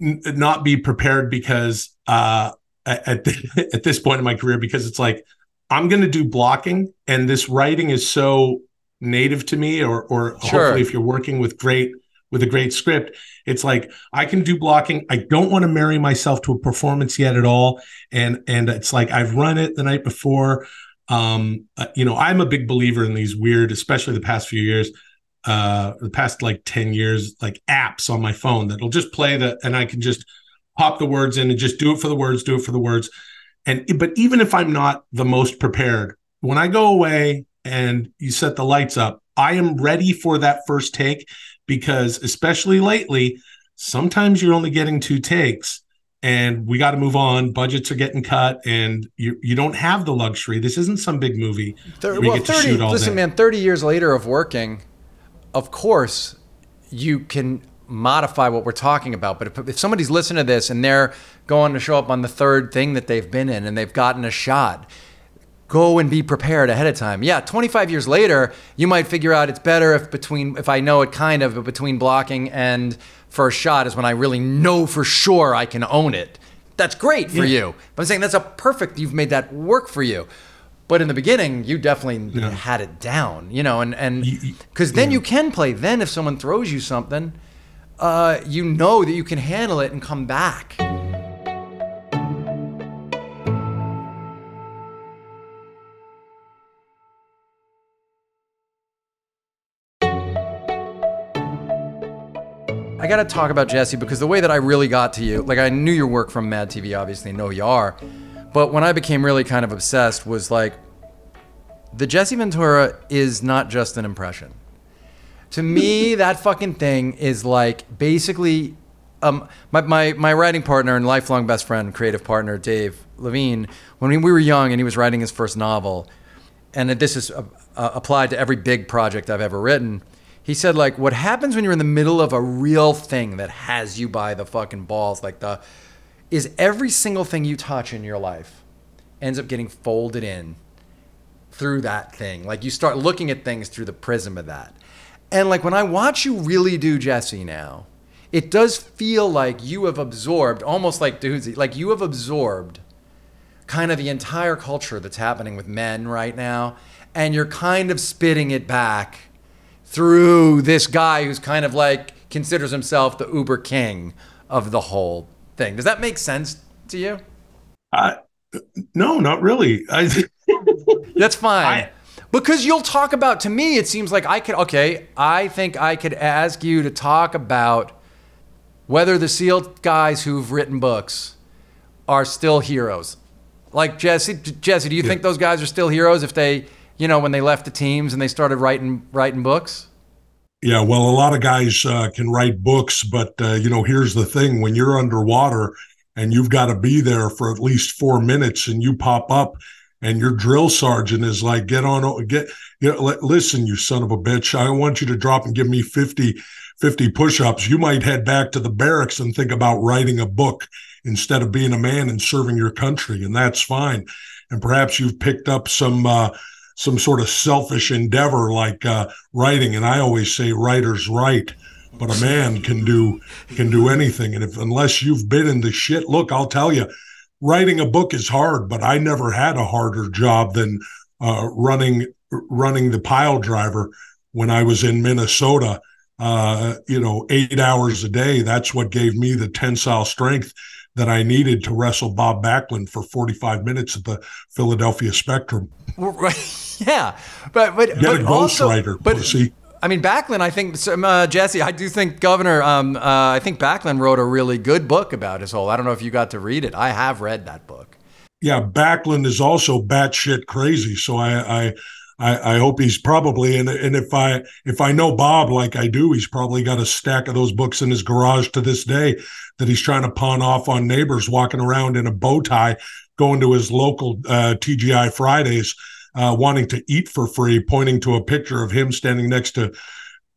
n- not be prepared because uh, at at at this point in my career, because it's like I'm going to do blocking, and this writing is so native to me, or or Sure. hopefully, if you're working with great with a great script, it's like I can do blocking. I don't want to marry myself to a performance yet at all, and and it's like I've run it the night before. Um, uh, you know, I'm a big believer in these weird, especially the past few years, uh, the past like ten years, like apps on my phone that'll just play the, and I can just pop the words in and just do it for the words, do it for the words. And but even if I'm not the most prepared, when I go away and you set the lights up, I am ready for that first take because especially lately, sometimes you're only getting two takes and we got to move on. Budgets are getting cut and you you don't have the luxury. This isn't some big movie. Thir- well, get to 30, shoot all listen, day. man, 30 years later of working, of course, you can modify what we're talking about. But if, if somebody's listening to this and they're going to show up on the third thing that they've been in and they've gotten a shot, go and be prepared ahead of time. Yeah, 25 years later, you might figure out it's better if between, if I know it kind of, but between blocking and first shot is when I really know for sure I can own it. That's great for Yeah. you. But I'm saying that's a perfect, you've made that work for you. But in the beginning, you definitely Yeah. had it down, you know, and and because then you can play. Then if someone throws you something, uh, you know that you can handle it and come back. I got to talk about Jesse because the way that I really got to you, like I knew your work from Mad TV, obviously know you are, but when I became really kind of obsessed was like, the Jesse Ventura is not just an impression. To me, that fucking thing is like basically, um, my, my, my writing partner and lifelong best friend, creative partner, Dave Levien, when we were young and he was writing his first novel, and this is uh, uh, applied to every big project I've ever written. He said, like, what happens when you're in the middle of a real thing that has you by the fucking balls, like the, is every single thing you touch in your life ends up getting folded in through that thing. Like you start looking at things through the prism of that. And like when I watch you really do Jesse now, it does feel like you have absorbed, almost like Doozy, like you have absorbed kind of the entire culture that's happening with men right now. And you're kind of spitting it back through this guy who's kind of like considers himself the uber king of the whole thing. Does that make sense to you? Uh, no, not really. I, That's fine. I- because you'll talk about, to me, it seems like I could, okay, I think I could ask you to talk about whether the SEAL guys who've written books are still heroes. Like Jesse, Jesse, do you think those guys are still heroes if they, you know, when they left the teams and they started writing writing books? Yeah, well, a lot of guys uh, can write books, but uh, you know, here's the thing: when you're underwater and you've got to be there for at least four minutes, and you pop up, and your drill sergeant is like, "Get on, get, get, li- listen, you son of a bitch! I want you to drop and give me fifty 50 push-ups, you might head back to the barracks and think about writing a book instead of being a man and serving your country, and that's fine. And perhaps you've picked up some uh, some sort of selfish endeavor like uh, writing, and I always say writers write but a man can do can do anything and if unless you've been in the shit look i'll tell you writing a book is hard but i never had a harder job than uh, running running the pile driver when i was in minnesota uh, you know eight hours a day that's what gave me the tensile strength that i needed to wrestle bob backlund for 45 minutes at the philadelphia spectrum Right. yeah but but, get but a also, but pussy I mean, Backlund, I think, uh, Jesse, I do think Governor, um, uh, I think Backlund wrote a really good book about his whole. I don't know if you got to read it. I have read that book. Yeah, Backlund is also batshit crazy. So I, I, I, I hope he's probably and and if I if I know Bob like I do, he's probably got a stack of those books in his garage to this day that he's trying to pawn off on neighbors walking around in a bow tie, going to his local uh, TGI Fridays uh, wanting to eat for free, pointing to a picture of him standing next to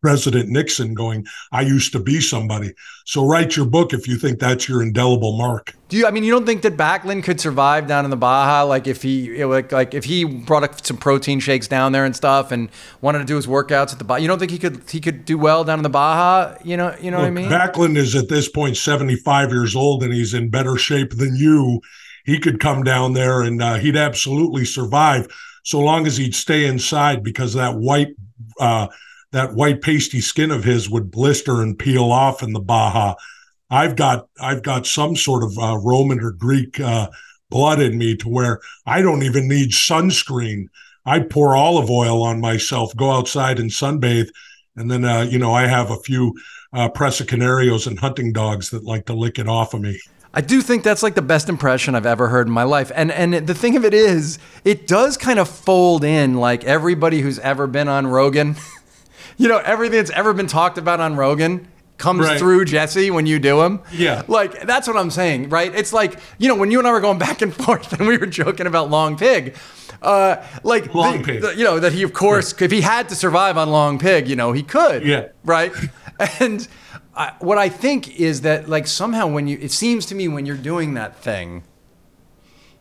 President Nixon going, I used to be somebody. So write your book if you think that's your indelible mark. Do you, I mean, you don't think that Backlund could survive down in the Baja? Like if he, like, like if he brought some protein shakes down there and stuff and wanted to do his workouts at the Baja, you don't think he could, he could do well down in the Baja? You know, you know Look, what I mean? Backlund is at this point 75 years old and he's in better shape than you. He could come down there and uh, he'd absolutely survive so long as he'd stay inside because that white uh, that white pasty skin of his would blister and peel off in the Baja. I've got I've got some sort of uh, Roman or Greek uh, blood in me to where I don't even need sunscreen. I pour olive oil on myself, go outside and sunbathe, and then uh, you know I have a few uh, Presa Canarios and hunting dogs that like to lick it off of me. I do think that's like the best impression I've ever heard in my life. And and the thing of it is, it does kind of fold in like everybody who's ever been on Rogan. you know, everything that's ever been talked about on Rogan comes right. through Jesse when you do him. Yeah. Like that's what I'm saying, right? It's like, you know, when you and I were going back and forth and we were joking about Long Pig, uh, like Long the, Pig. The, you know, that he of course right. if he had to survive on Long Pig, you know, he could. Yeah. Right? And I, what I think is that like somehow when you it seems to me when you're doing that thing,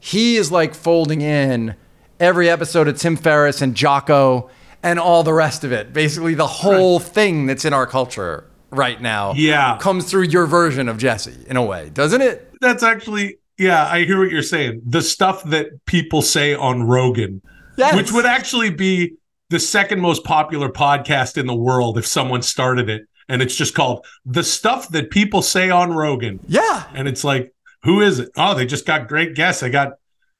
he is like folding in every episode of Tim Ferriss and Jocko and all the rest of it. Basically, the whole right. thing that's in our culture right now yeah. comes through your version of Jesse in a way, doesn't it? That's actually yeah, I hear what you're saying. The stuff that people say on Rogan, yes. which would actually be the second most popular podcast in the world if someone started it and it's just called the stuff that people say on Rogan. Yeah. And it's like, who is it? Oh, they just got great guests. They got,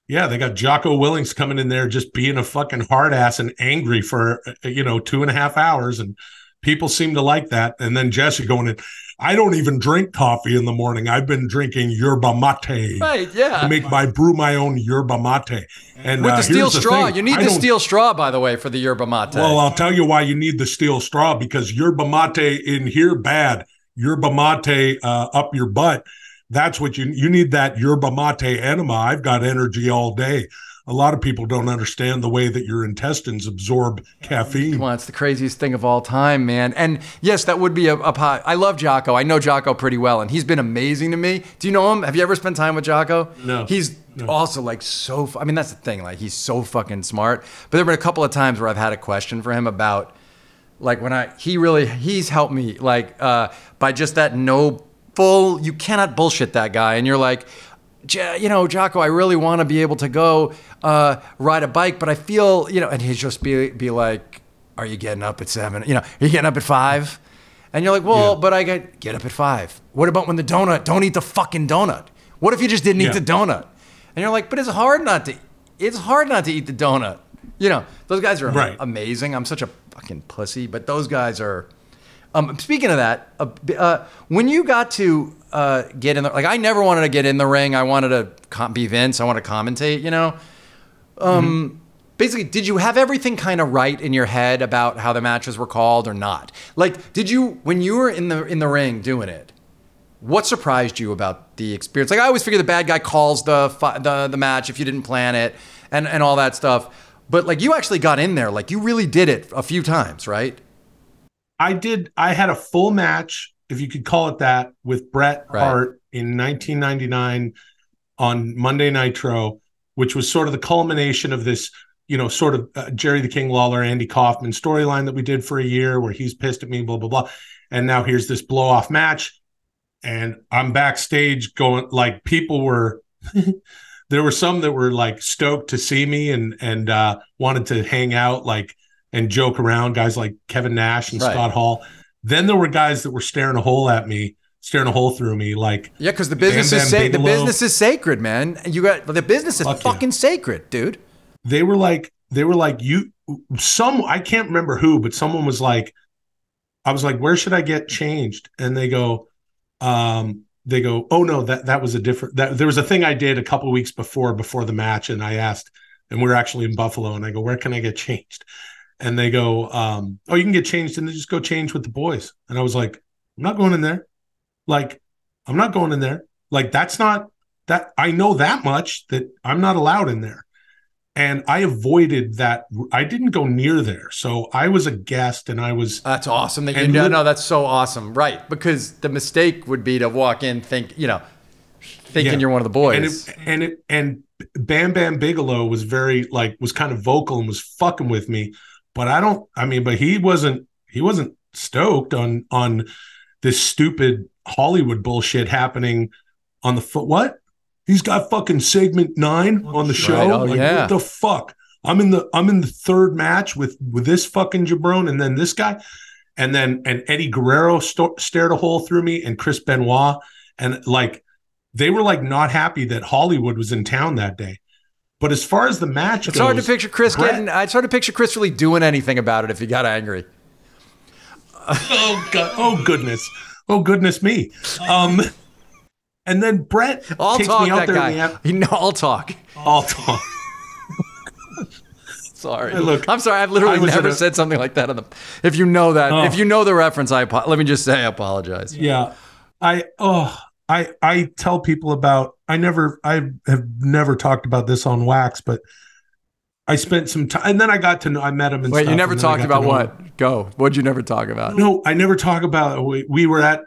yeah, they got Jocko Willink coming in there just being a fucking hard ass and angry for, uh, you know, two and a half hours. And people seem to like that. And then Jesse going in, I don't even drink coffee in the morning. I've been drinking yerba mate. Right, yeah. To make my brew my own yerba mate. And with uh, the steel straw, the you need I the steel straw, by the way, for the yerba mate. Well, I'll tell you why you need the steel straw because yerba mate in here bad. Yerba mate uh, up your butt. That's what you you need. That yerba mate enema. I've got energy all day a lot of people don't understand the way that your intestines absorb caffeine. Well, it's the craziest thing of all time, man. And yes, that would be a, a pot. I love Jocko. I know Jocko pretty well, and he's been amazing to me. Do you know him? Have you ever spent time with Jocko? No. He's no. also like so. I mean, that's the thing. Like he's so fucking smart. But there've been a couple of times where I've had a question for him about, like when I he really he's helped me like uh, by just that no full. You cannot bullshit that guy, and you're like you know, Jocko, I really want to be able to go uh, ride a bike, but I feel, you know, and he'd just be be like, "Are you getting up at seven? You know, are you getting up at five? And you're like, "Well, yeah. but I get get up at five. What about when the donut? Don't eat the fucking donut. What if you just didn't yeah. eat the donut? And you're like, "But it's hard not to. It's hard not to eat the donut. You know, those guys are right. amazing. I'm such a fucking pussy, but those guys are. Um, speaking of that, uh, uh, when you got to uh, get in the like I never wanted to get in the ring. I wanted to com- be Vince. I want to commentate. You know. Um, mm-hmm. Basically, did you have everything kind of right in your head about how the matches were called or not? Like, did you when you were in the in the ring doing it? What surprised you about the experience? Like, I always figure the bad guy calls the the the match if you didn't plan it and and all that stuff. But like, you actually got in there. Like, you really did it a few times, right? I did. I had a full match, if you could call it that, with Bret Right. Hart in 1999 on Monday Nitro, which was sort of the culmination of this, you know, sort of uh, Jerry the King Lawler, Andy Kaufman storyline that we did for a year, where he's pissed at me, blah blah blah, and now here's this blow off match, and I'm backstage going like people were. there were some that were like stoked to see me and and uh, wanted to hang out like and joke around guys like Kevin Nash and Right. Scott Hall. Then there were guys that were staring a hole at me, staring a hole through me like Yeah, because the business Bam is sa- the business is sacred, man. You got the business is Fuck yeah. fucking sacred, dude. they were like they were like you some I can't remember who, but someone was like I was like where should I get changed? And they go um they go oh no that that was a different that there was a thing I did a couple weeks before before the match and I asked and we are actually in Buffalo and I go where can I get changed? And they go um oh you can get changed and they just go change with the boys. And I was like I'm not going in there. Like I'm not going in there. Like that's not that I know that much that I'm not allowed in there and I avoided that. I didn't go near there, so I was a guest, and I was That's awesome. That you lit- no, that's so awesome, right? Because the mistake would be to walk in, think you know, thinking Yeah. you're one of the boys. and it, and it and Bam Bam Bigelow was very like was kind of vocal and was fucking with me, but I don't. I mean, but he wasn't. He wasn't stoked on on this stupid Hollywood bullshit happening on the foot. What? He's got fucking segment nine oh, on the show. Right. Oh, like, yeah. what the fuck? I'm in the I'm in the third match with with this fucking jabron, and then this guy, and then and Eddie Guerrero sto- stared a hole through me, and Chris Benoit, and like they were like not happy that Hollywood was in town that day. But as far as the match it's goes, hard to picture Chris Brett- getting. It's hard to picture Chris really doing anything about it if he got angry. oh god, oh goodness, oh goodness me. Um, and then Bret I'll takes talk me out that there. in the guy. You know, I'll talk. I'll talk. Sorry. Hey, look, I'm sorry. I've literally never a- said something like that. On the, if you know that, Oh. if you know the reference, I let me just say I apologize. Yeah. I oh I I tell people about I never I have never talked about this on wax, but I spent some time and then I got to know I met him and Wait, stuff, you never talked about him. what? Go. What'd you never talk about? No, I never talk about we, we were at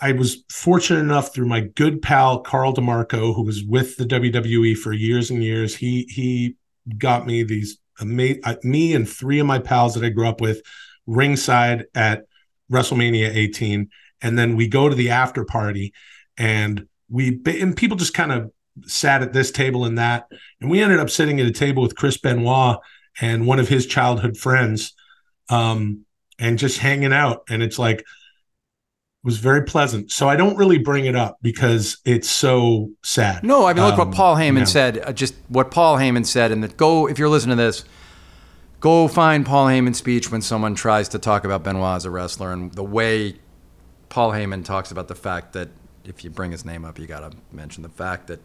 I was fortunate enough through my good pal Carl DeMarco, who was with the WWE for years and years. He he got me these amazing me and three of my pals that I grew up with ringside at WrestleMania 18, and then we go to the after party, and we and people just kind of sat at this table and that, and we ended up sitting at a table with Chris Benoit and one of his childhood friends, um, and just hanging out, and it's like it was very pleasant. So I don't really bring it up because it's so sad. No, I mean, look Um, what Paul Heyman no. said. Uh, just what Paul Heyman said, and that go if you're listening to this, go find Paul Heyman's speech when someone tries to talk about Benoit as a wrestler, and the way Paul Heyman talks about the fact that if you bring his name up, you got to mention the fact that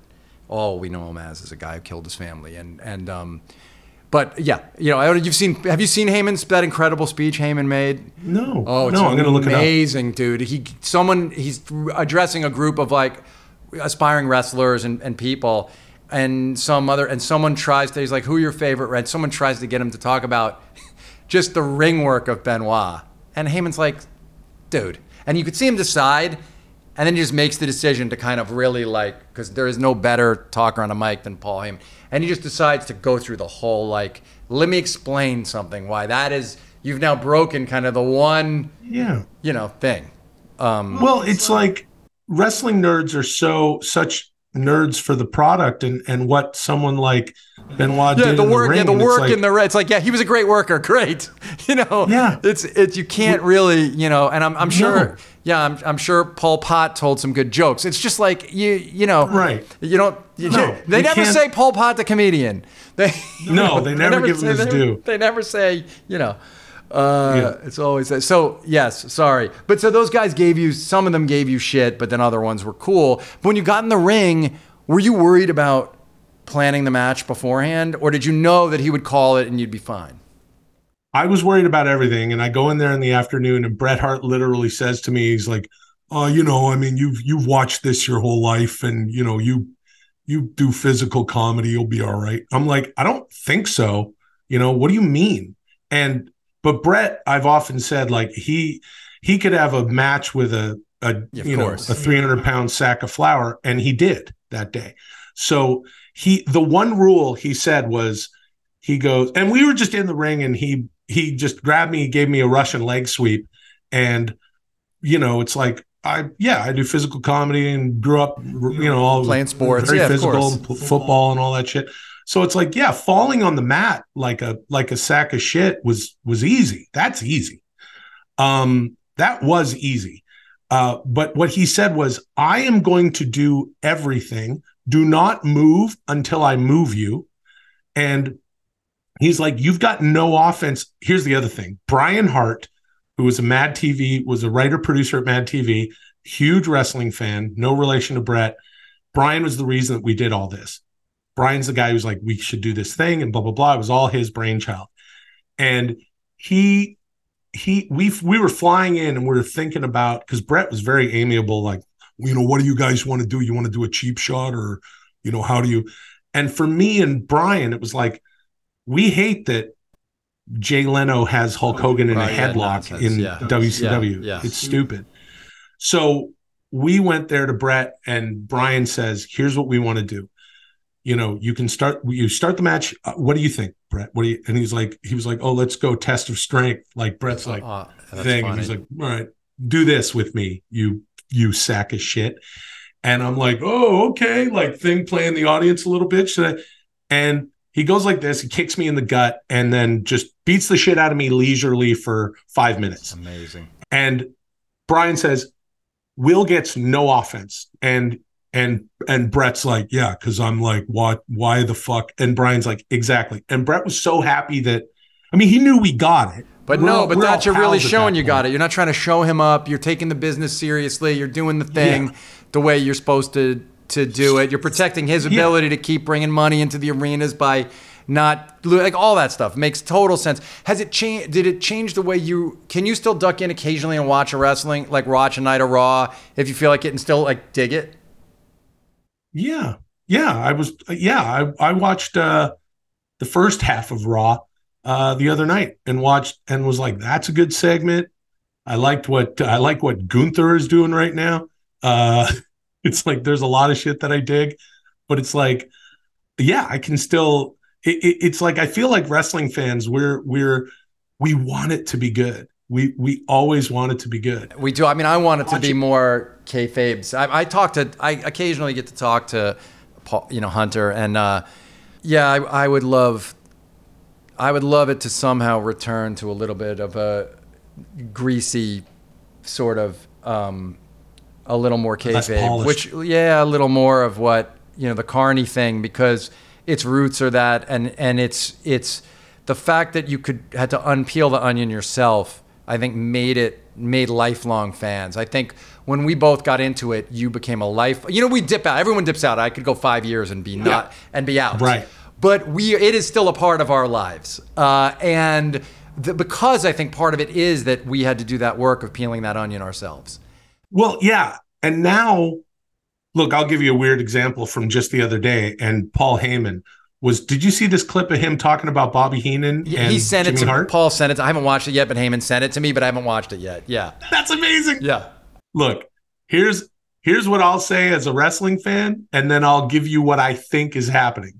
all we know him as is a guy who killed his family, and and um, but yeah, you know, you've seen have you seen Heyman's that incredible speech Heyman made? No, Oh, it's no, I'm gonna look it up. amazing, dude. He someone he's addressing a group of like aspiring wrestlers and, and people, and some other and someone tries to he's like, who are your favorite? And someone tries to get him to talk about just the ring work of Benoit, and Heyman's like, dude, and you could see him decide. And then he just makes the decision to kind of really like, because there is no better talker on a mic than Paul Heyman. And he just decides to go through the whole like, let me explain something. Why that is, you've now broken kind of the one Yeah. you know, thing. Um, Well, it's like wrestling nerds are so such nerds for the product and and what someone like Benoit yeah, did the in work, the ring. yeah, the work like, in the red. it's like, yeah, he was a great worker, great, you know. Yeah. it's it's you can't really, you know, and I'm I'm sure, No. yeah, I'm I'm sure Pol Pot told some good jokes. It's just like you you know, Right. You don't. You, No, they you never can't- say Pol Pot the comedian. They No, they never give him his they due. They never say, you know. Uh, Yeah. It's always that. So yes, sorry, but so those guys gave you some of them gave you shit, but then other ones were cool. But when you got in the ring, were you worried about planning the match beforehand, or did you know that he would call it and you'd be fine? I was worried about everything, and I go in there in the afternoon, and Bret Hart literally says to me, "He's like, oh, you know, I mean, you've you've watched this your whole life, and you know, you you do physical comedy, you'll be all right." I'm like, I don't think so. You know, what do you mean? And but Bret, I've often said like he he could have a match with a a of you know course. a 300 pound sack of flour, and he did that day. So he the one rule he said was he goes and we were just in the ring and he he just grabbed me, gave me a Russian leg sweep, and you know it's like I yeah I do physical comedy and grew up you know all Playing sports. very Yeah, physical football and all that shit. So it's like yeah, falling on the mat like a like a sack of shit was was easy. That's easy. Um, that was easy. Uh, but what he said was, I am going to do everything. Do not move until I move you. And he's like, You've got no offense. Here's the other thing Brian Hart, who was a Mad TV, was a writer producer at Mad TV, huge wrestling fan, no relation to Bret. Brian was the reason that we did all this. Brian's the guy who's like, We should do this thing and blah, blah, blah. It was all his brainchild. And he, he, we, we were flying in and we were thinking about because Bret was very amiable, like, you know, what do you guys want to do? You want to do a cheap shot or, you know, how do you? And for me and Brian, it was like, we hate that Jay Leno has Hulk oh, Hogan in a headlock in yeah. WCW. Yeah, yeah. It's stupid. So we went there to Bret, and Brian says, "Here's what we want to do. You know, you can start. You start the match. Uh, what do you think, Bret? What do you?" And he's like, he was like, "Oh, let's go test of strength." Like Bret's like, Oh, that's thing. funny. And he's like, all right, do this with me, you you sack of shit. And I'm like, oh, okay, like thing playing the audience a little bit. Should I? And he goes like this, he kicks me in the gut, and then just beats the shit out of me leisurely for five minutes. Amazing. And Brian says, Will gets no offense. And and and Bret's like, Yeah, because I'm like, what? Why the fuck? and Brian's like, exactly. And Bret was so happy that I mean, he knew we got it. But We're no, all- but that you're really showing you got it. You're not trying to show him up. You're taking the business seriously. You're doing the thing the way you're supposed to to do it. You're protecting his ability to keep bringing money into the arenas by not like all that stuff makes total sense. Has it changed? Did it change the way you can you still duck in occasionally and watch a wrestling like watch a night of Raw if you feel like it and still like dig it? Yeah. Yeah. I was, yeah. I, I watched uh, the first half of Raw uh, the other night and watched and was like, that's a good segment. I liked what, I like what Gunther is doing right now. Uh, it's like, there's a lot of shit that I dig, but it's like, yeah, I can still, it, it, it's like, I feel like wrestling fans, we're, we're, we want it to be good. We, we always want it to be good. We do. I mean, I want it to be more kayfabes. I, I talk to. I occasionally get to talk to, Paul, you know, Hunter, and uh, yeah, I, I would love. I would love it to somehow return to a little bit of a greasy, sort of, um, a little more kayfabe, which yeah, a little more of what you know the Carney thing because its roots are that, and and it's it's the fact that you could had to unpeel the onion yourself. I think made it made lifelong fans. I think when we both got into it, you became a life. You know, we dip out. Everyone dips out. I could go five years and be not and be out. Right. But we, it is still a part of our lives, uh, and the, because I think part of it is that we had to do that work of peeling that onion ourselves. Well, yeah. And now, look, I'll give you a weird example from just the other day. And Paul Heyman was, did you see this clip of him talking about Bobby Heenan? Yeah, and he sent Jimmy it to Hart? Paul. Sent it. To, I haven't watched it yet, but Heyman sent it to me, but I haven't watched it yet. Yeah, That's amazing. yeah. Look, here's here's what I'll say as a wrestling fan, and then I'll give you what I think is happening.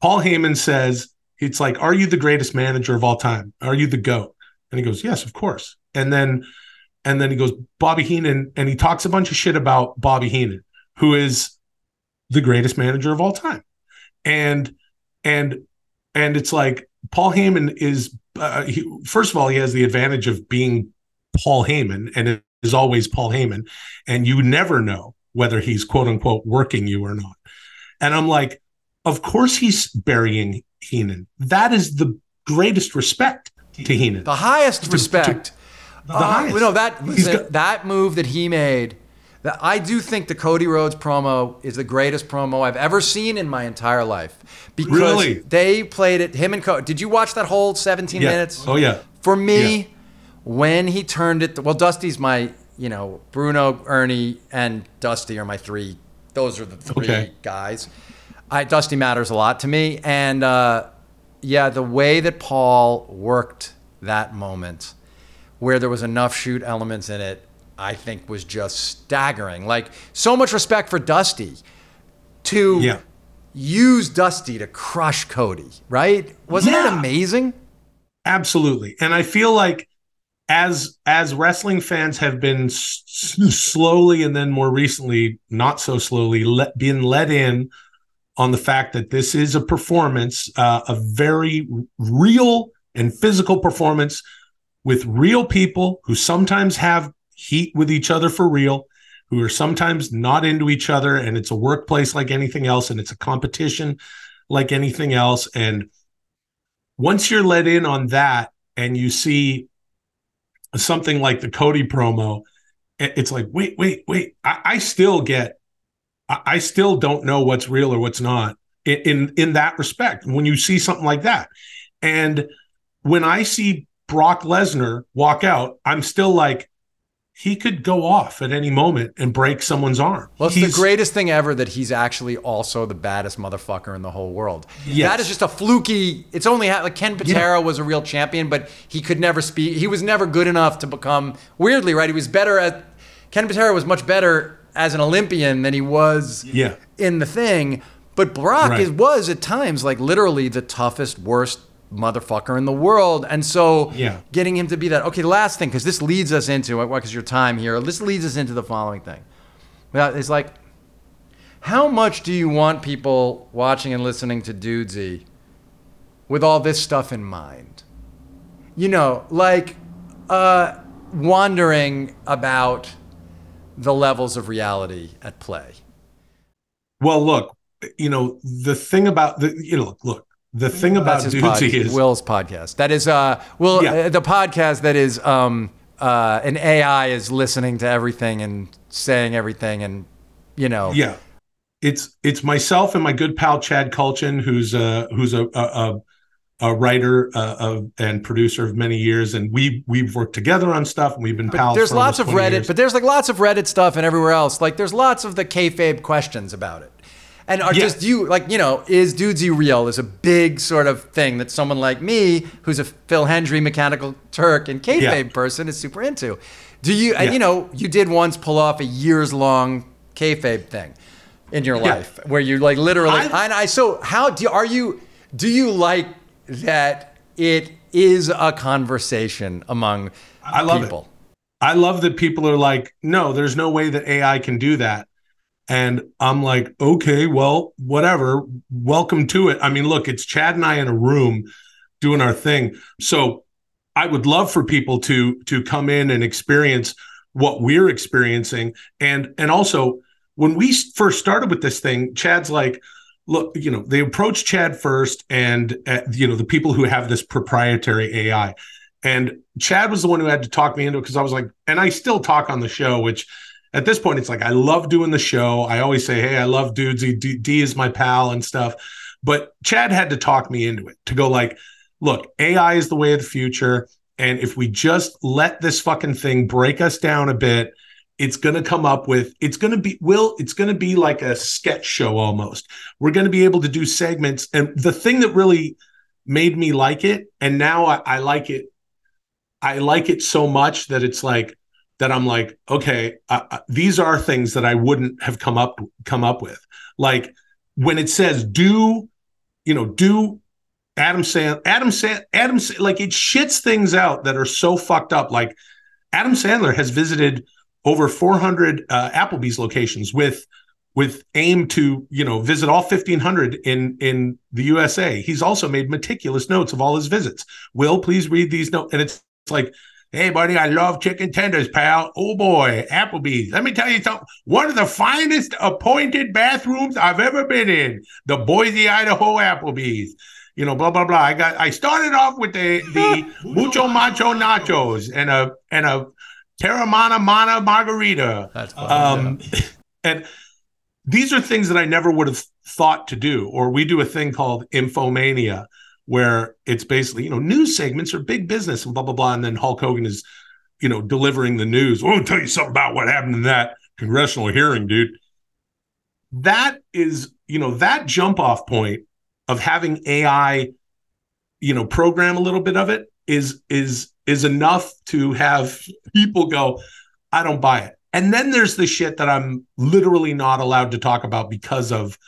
Paul Heyman says, it's like, are you the greatest manager of all time? Are you the GOAT? And he goes, Yes, of course. And then and then he goes, Bobby Heenan, and he talks a bunch of shit about Bobby Heenan, who is the greatest manager of all time. And and and it's like Paul Heyman is uh, he, first of all, he has the advantage of being Paul Heyman, and it is always Paul Heyman, and you never know whether he's quote unquote working you or not. And I'm like, of course he's burying Heenan. That is the greatest respect to Heenan. The highest respect. The Uh, highest. No, that listen, got- that move that he made. I do think the Cody Rhodes promo is the greatest promo I've ever seen in my entire life because Really? they played it. Him and Cody. Did you watch that whole 17 Yeah. minutes? Oh yeah. For me, Yeah. when he turned it, well, Dusty's my, you know, Bruno, Ernie, and Dusty are my three. Those are the three Okay. guys. I, Dusty matters a lot to me, and uh, yeah, the way that Paul worked that moment where there was enough shoot elements in it, I think was just staggering. Like so much respect for Dusty to Yeah. use Dusty to crush Cody, right? Wasn't it Yeah. amazing? Absolutely. And I feel like as as wrestling fans have been s- slowly and then more recently not so slowly let, been let in on the fact that this is a performance uh, a very real and physical performance with real people who sometimes have heat with each other for real who are sometimes not into each other and it's a workplace like anything else and it's a competition like anything else and once you're let in on that and you see something like the Cody promo, it's like, wait, wait, wait. I, I still get, I, I still don't know what's real or what's not in, in in that respect. When you see something like that, and when I see Brock Lesnar walk out, I'm still like, he could go off at any moment and break someone's arm. Well, it's He's- the greatest thing ever that he's actually also the baddest motherfucker in the whole world. Yes. That is just a fluky. It's only like Ken Patera was a real champion, but he could never speak. He was never good enough to become weirdly right. He was better at. Ken Patera was much better as an Olympian than he was Yeah. in the thing. But Brock Right. is, was at times like literally the toughest, worst motherfucker in the world. And so Yeah. getting him to be that. Okay, last thing, because this leads us into, because your time here, this leads us into the following thing. It's like, how much do you want people watching and listening to Dudesy with all this stuff in mind? You know, like uh, wondering about the levels of reality at play. Well, look, you know the thing about the you know look the thing about his pod, is Will's podcast. That is, uh, Will, Yeah. uh, the podcast that is, um, uh, an AI is listening to everything and saying everything, and you know, Yeah, it's it's myself and my good pal Chad Kultgen, who's a who's a a, a, a writer uh, of, and producer of many years, and we we've worked together on stuff, and we've been pals. there's lots of Reddit, years. but there's like lots of Reddit stuff and everywhere else. Like there's lots of the kayfabe questions about it. And are Yeah. just you like you know is Dudesy real is a big sort of thing that someone like me who's a Phil Hendrie mechanical Turk and kayfabe Yeah. person is super into. Do you and Yeah. you know you did once pull off a years long kayfabe thing in your life where you like literally I've- and I so how do are you do you like that it is a conversation among I love it. I love that people are like, no, there's no way that AI can do that. And I'm like, okay, well, whatever. Welcome to it. I mean, look, it's Chad and I in a room doing our thing. So I would love for people to to come in and experience what we're experiencing. And and also when we first started with this thing, Chad's like, look, you know, they approached Chad first and uh, you know, the people who have this proprietary AI. And Chad was the one who had to talk me into it because I was like, and I still talk on the show, which at this point, it's like I love doing the show. I always say, hey, I love dudes. D, D is my pal and stuff. But Chad had to talk me into it to go like, look, AI is the way of the future. And if we just let this fucking thing break us down a bit, it's going to come up with, it's going to be, will, it's going to be like a sketch show almost. We're going to be able to do segments. And the thing that really made me like it, and now I, I like it I like it so much that it's like that I'm like, okay, uh, these are things that I wouldn't have come up come up with. Like when it says do, you know, do Adam Sand Adam Sand Adam Sa- like it shits things out that are so fucked up. Like Adam Sandler has visited over 400 uh, Applebee's locations with with aim to you know visit all 1500 in in the USA. He's also made meticulous notes of all his visits. Will please read these notes, and it's it's like, hey, buddy, I love chicken tenders, pal. Oh boy, Applebee's. Let me tell you something. One of the finest appointed bathrooms I've ever been in. The Boise, Idaho Applebee's. You know, blah blah blah. I got. I started off with the the mucho macho nachos and a and a Terramana Mana margarita. That's. Um, and these are things that I never would have thought to do. Or we do a thing called Infomania, where it's basically, you know, news segments are big business and blah, blah, blah. And then Hulk Hogan is, you know, delivering the news. Well, I'll tell you something about what happened in that congressional hearing, dude. That is, you know, that jump off point of having AI, you know, program a little bit of it is is is enough to have people go, I don't buy it. And then there's the shit that I'm literally not allowed to talk about because of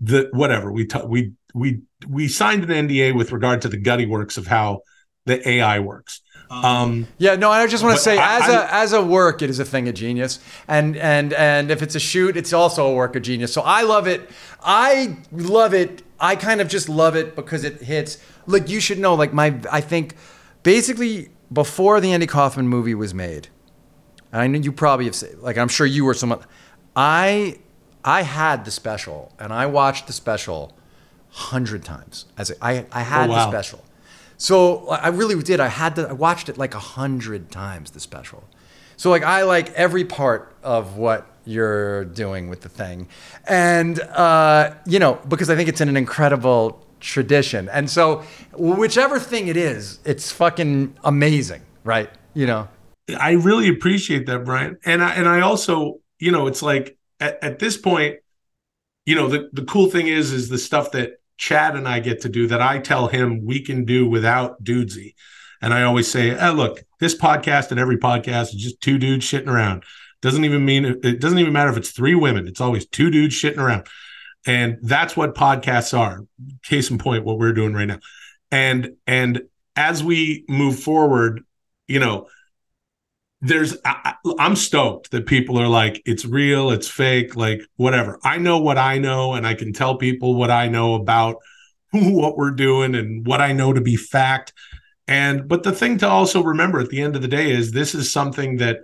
the whatever we t- we we we signed an NDA with regard to the gutty works of how the AI works. Um, Yeah, no, I just want to say, I- as I- a as a work, it is a thing of genius, and and and if it's a shoot, it's also a work of genius. So I love it. I love it. I kind of just love it because it hits. Like you should know, like my, I think, basically before the Andy Kaufman movie was made, and I know you probably have, said- like I'm sure you were someone. I I had the special, and I watched the special hundred times. As a, I I had Oh, wow. the special. So I really did. I had to. I watched it like a hundred times. The special. So like I like every part of what you're doing with the thing, and uh, you know because I think it's in an incredible tradition. And so whichever thing it is, it's fucking amazing, right? You know. I really appreciate that, Brian. And I and I also, you know, it's like at, at this point, you know, the, the cool thing is is the stuff that Chad and I get to do that I tell him we can do without dudesy. And I always say, eh, look, this podcast and every podcast is just two dudes shitting around. Doesn't even mean it doesn't even matter if it's three women. It's always two dudes shitting around. And that's what podcasts are. Case in point, what we're doing right now. And and as we move forward, you know, there's I, I'm stoked that people are like it's real, it's fake, like whatever. I know what I know, and I can tell people what I know about what we're doing and what I know to be fact. And but the thing to also remember at the end of the day is this is something that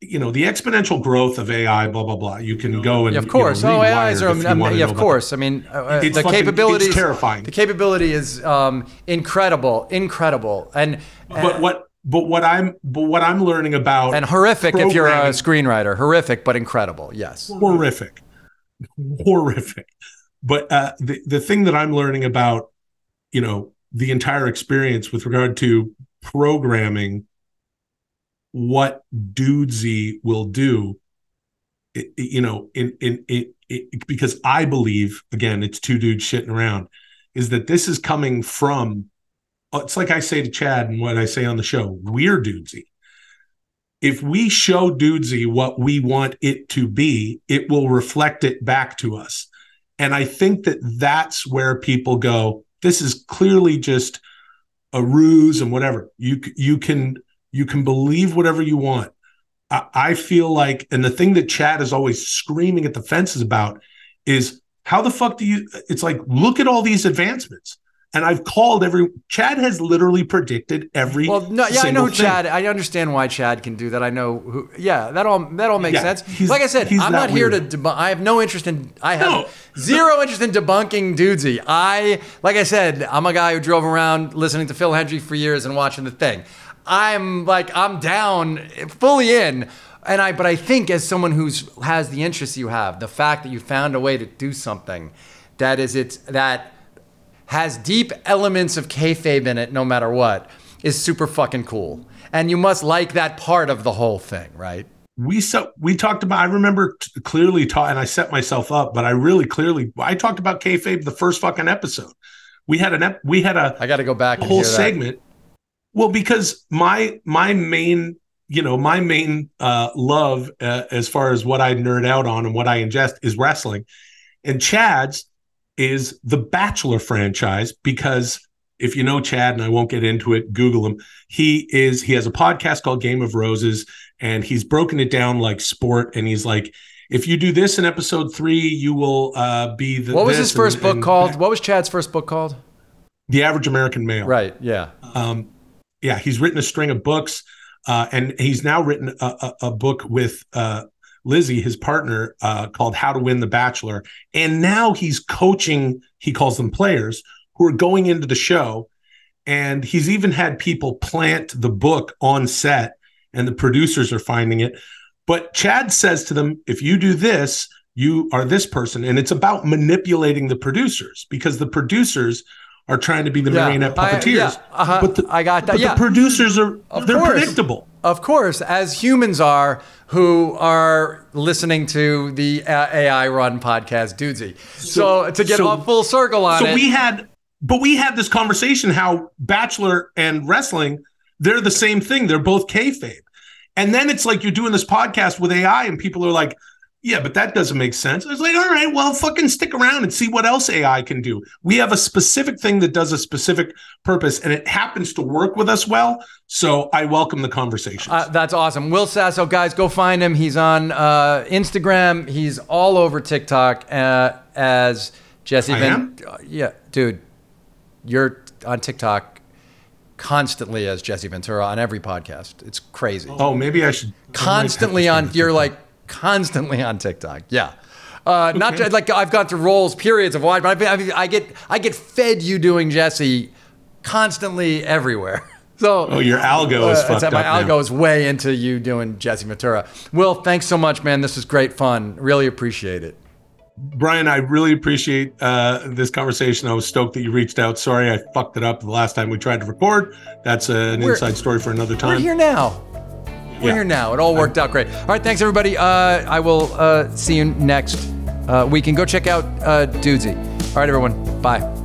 you know the exponential growth of AI, blah blah blah. You can go and Yeah, of course. You know, oh, AIs are. Wired if you um, yeah, of course. I mean, uh, the it's capabilities. terrifying. The capability is um, incredible, incredible, and But what but what I'm but what I'm learning about and horrific if you're a screenwriter. Horrific, but incredible. Yes. horrific horrific but uh the the thing that i'm learning about you know the entire experience with regard to programming what dudesy will do i- i- you know in in it, it because i believe again it's two dudes shitting around is that this is coming from it's like i say to chad and what i say on the show we're dudesy if we show dudesy what we want it to be, it will reflect it back to us. And I think that that's where people go, this is clearly just a ruse and whatever. You you can you can believe whatever you want. I, I feel like, and the thing that Chad is always screaming at the fences about is how the fuck do you? It's like look at all these advancements. And I've called every Chad has literally predicted every. Well, no, yeah, I know thing. Chad. I understand why Chad can do that. I know who. Yeah, that all that all makes Yeah, sense. Like I said, I'm not here weird. to. Debunk, I have no interest in. I have No. zero interest in debunking dudesy. I, like I said, I'm a guy who drove around listening to Phil Hendrie for years and watching the thing. I'm like I'm down, fully in. And I, but I think as someone who's has the interests you have, the fact that you found a way to do something that is it's that has deep elements of kayfabe in it, no matter what, is super fucking cool. And you must like that part of the whole thing, right? we so we talked about. I remember t- clearly taught, and I set myself up, but I really clearly I talked about kayfabe the first fucking episode. We had an ep, we had a I got to go back whole segment. Well, because my my main you know my main uh, love uh, as far as what I nerd out on and what I ingest is wrestling, and Chad's is the Bachelor franchise because if you know Chad and I won't get into it, Google him. He is he has a podcast called Game of Roses and he's broken it down like sport and he's like if you do this in episode three, you will uh, be the. What was his first and- book and called? What was Chad's first book called? The Average American Male. Right. Yeah. Um, yeah, he's written a string of books, uh, and he's now written a, a, a book with uh, Lizzie, his partner, uh, called "How to Win the Bachelor." And now he's coaching. He calls them players who are going into the show, and he's even had people plant the book on set, and the producers are finding it. But Chad says to them, "If you do this." You are this person, and it's about manipulating the producers because the producers are trying to be the Yeah, marionette I- puppeteers. yeah, uh-huh, but the, I got that, But yeah. the producers are Of they're course. predictable. Of course, as humans are who are listening to the AI run podcast Dudesy. So, to get so- a full circle on So it. we had but we had this conversation how Bachelor and wrestling, they're the same thing. They're both kayfabe. And then it's like you're doing this podcast with AI, and people are like, yeah, but that doesn't make sense. I was like, all right, well, fucking stick around and see what else AI can do. We have a specific thing that does a specific purpose, and it happens to work with us well. So I welcome the conversation. Uh, that's awesome. Will Sasso, guys, go find him. He's on uh, Instagram. He's all over TikTok uh, as Jesse. I am? yeah, dude, you're on TikTok constantly as Jesse Ventura on every podcast. It's crazy. oh, maybe I should constantly on. You're like constantly on TikTok. Yeah. Uh, Not just, like I've gone through roles, periods of watch, but I've I, I get I get fed you doing Jesse constantly everywhere. So Oh, your algo is uh, fucked it's- my now. algo is way into you doing Jesse Ventura. Will, thanks so much, man. This is great fun. Really appreciate it. Brian, I really appreciate uh, this conversation. I was stoked that you reached out. Sorry, I fucked it up the last time we tried to record. That's an We're- inside story for another time. We're here now. We're Yeah. here now. It all worked out great. All right, thanks everybody. Uh, I will uh, see you next uh, week and go check out uh, Dudesy. All right, everyone. Bye.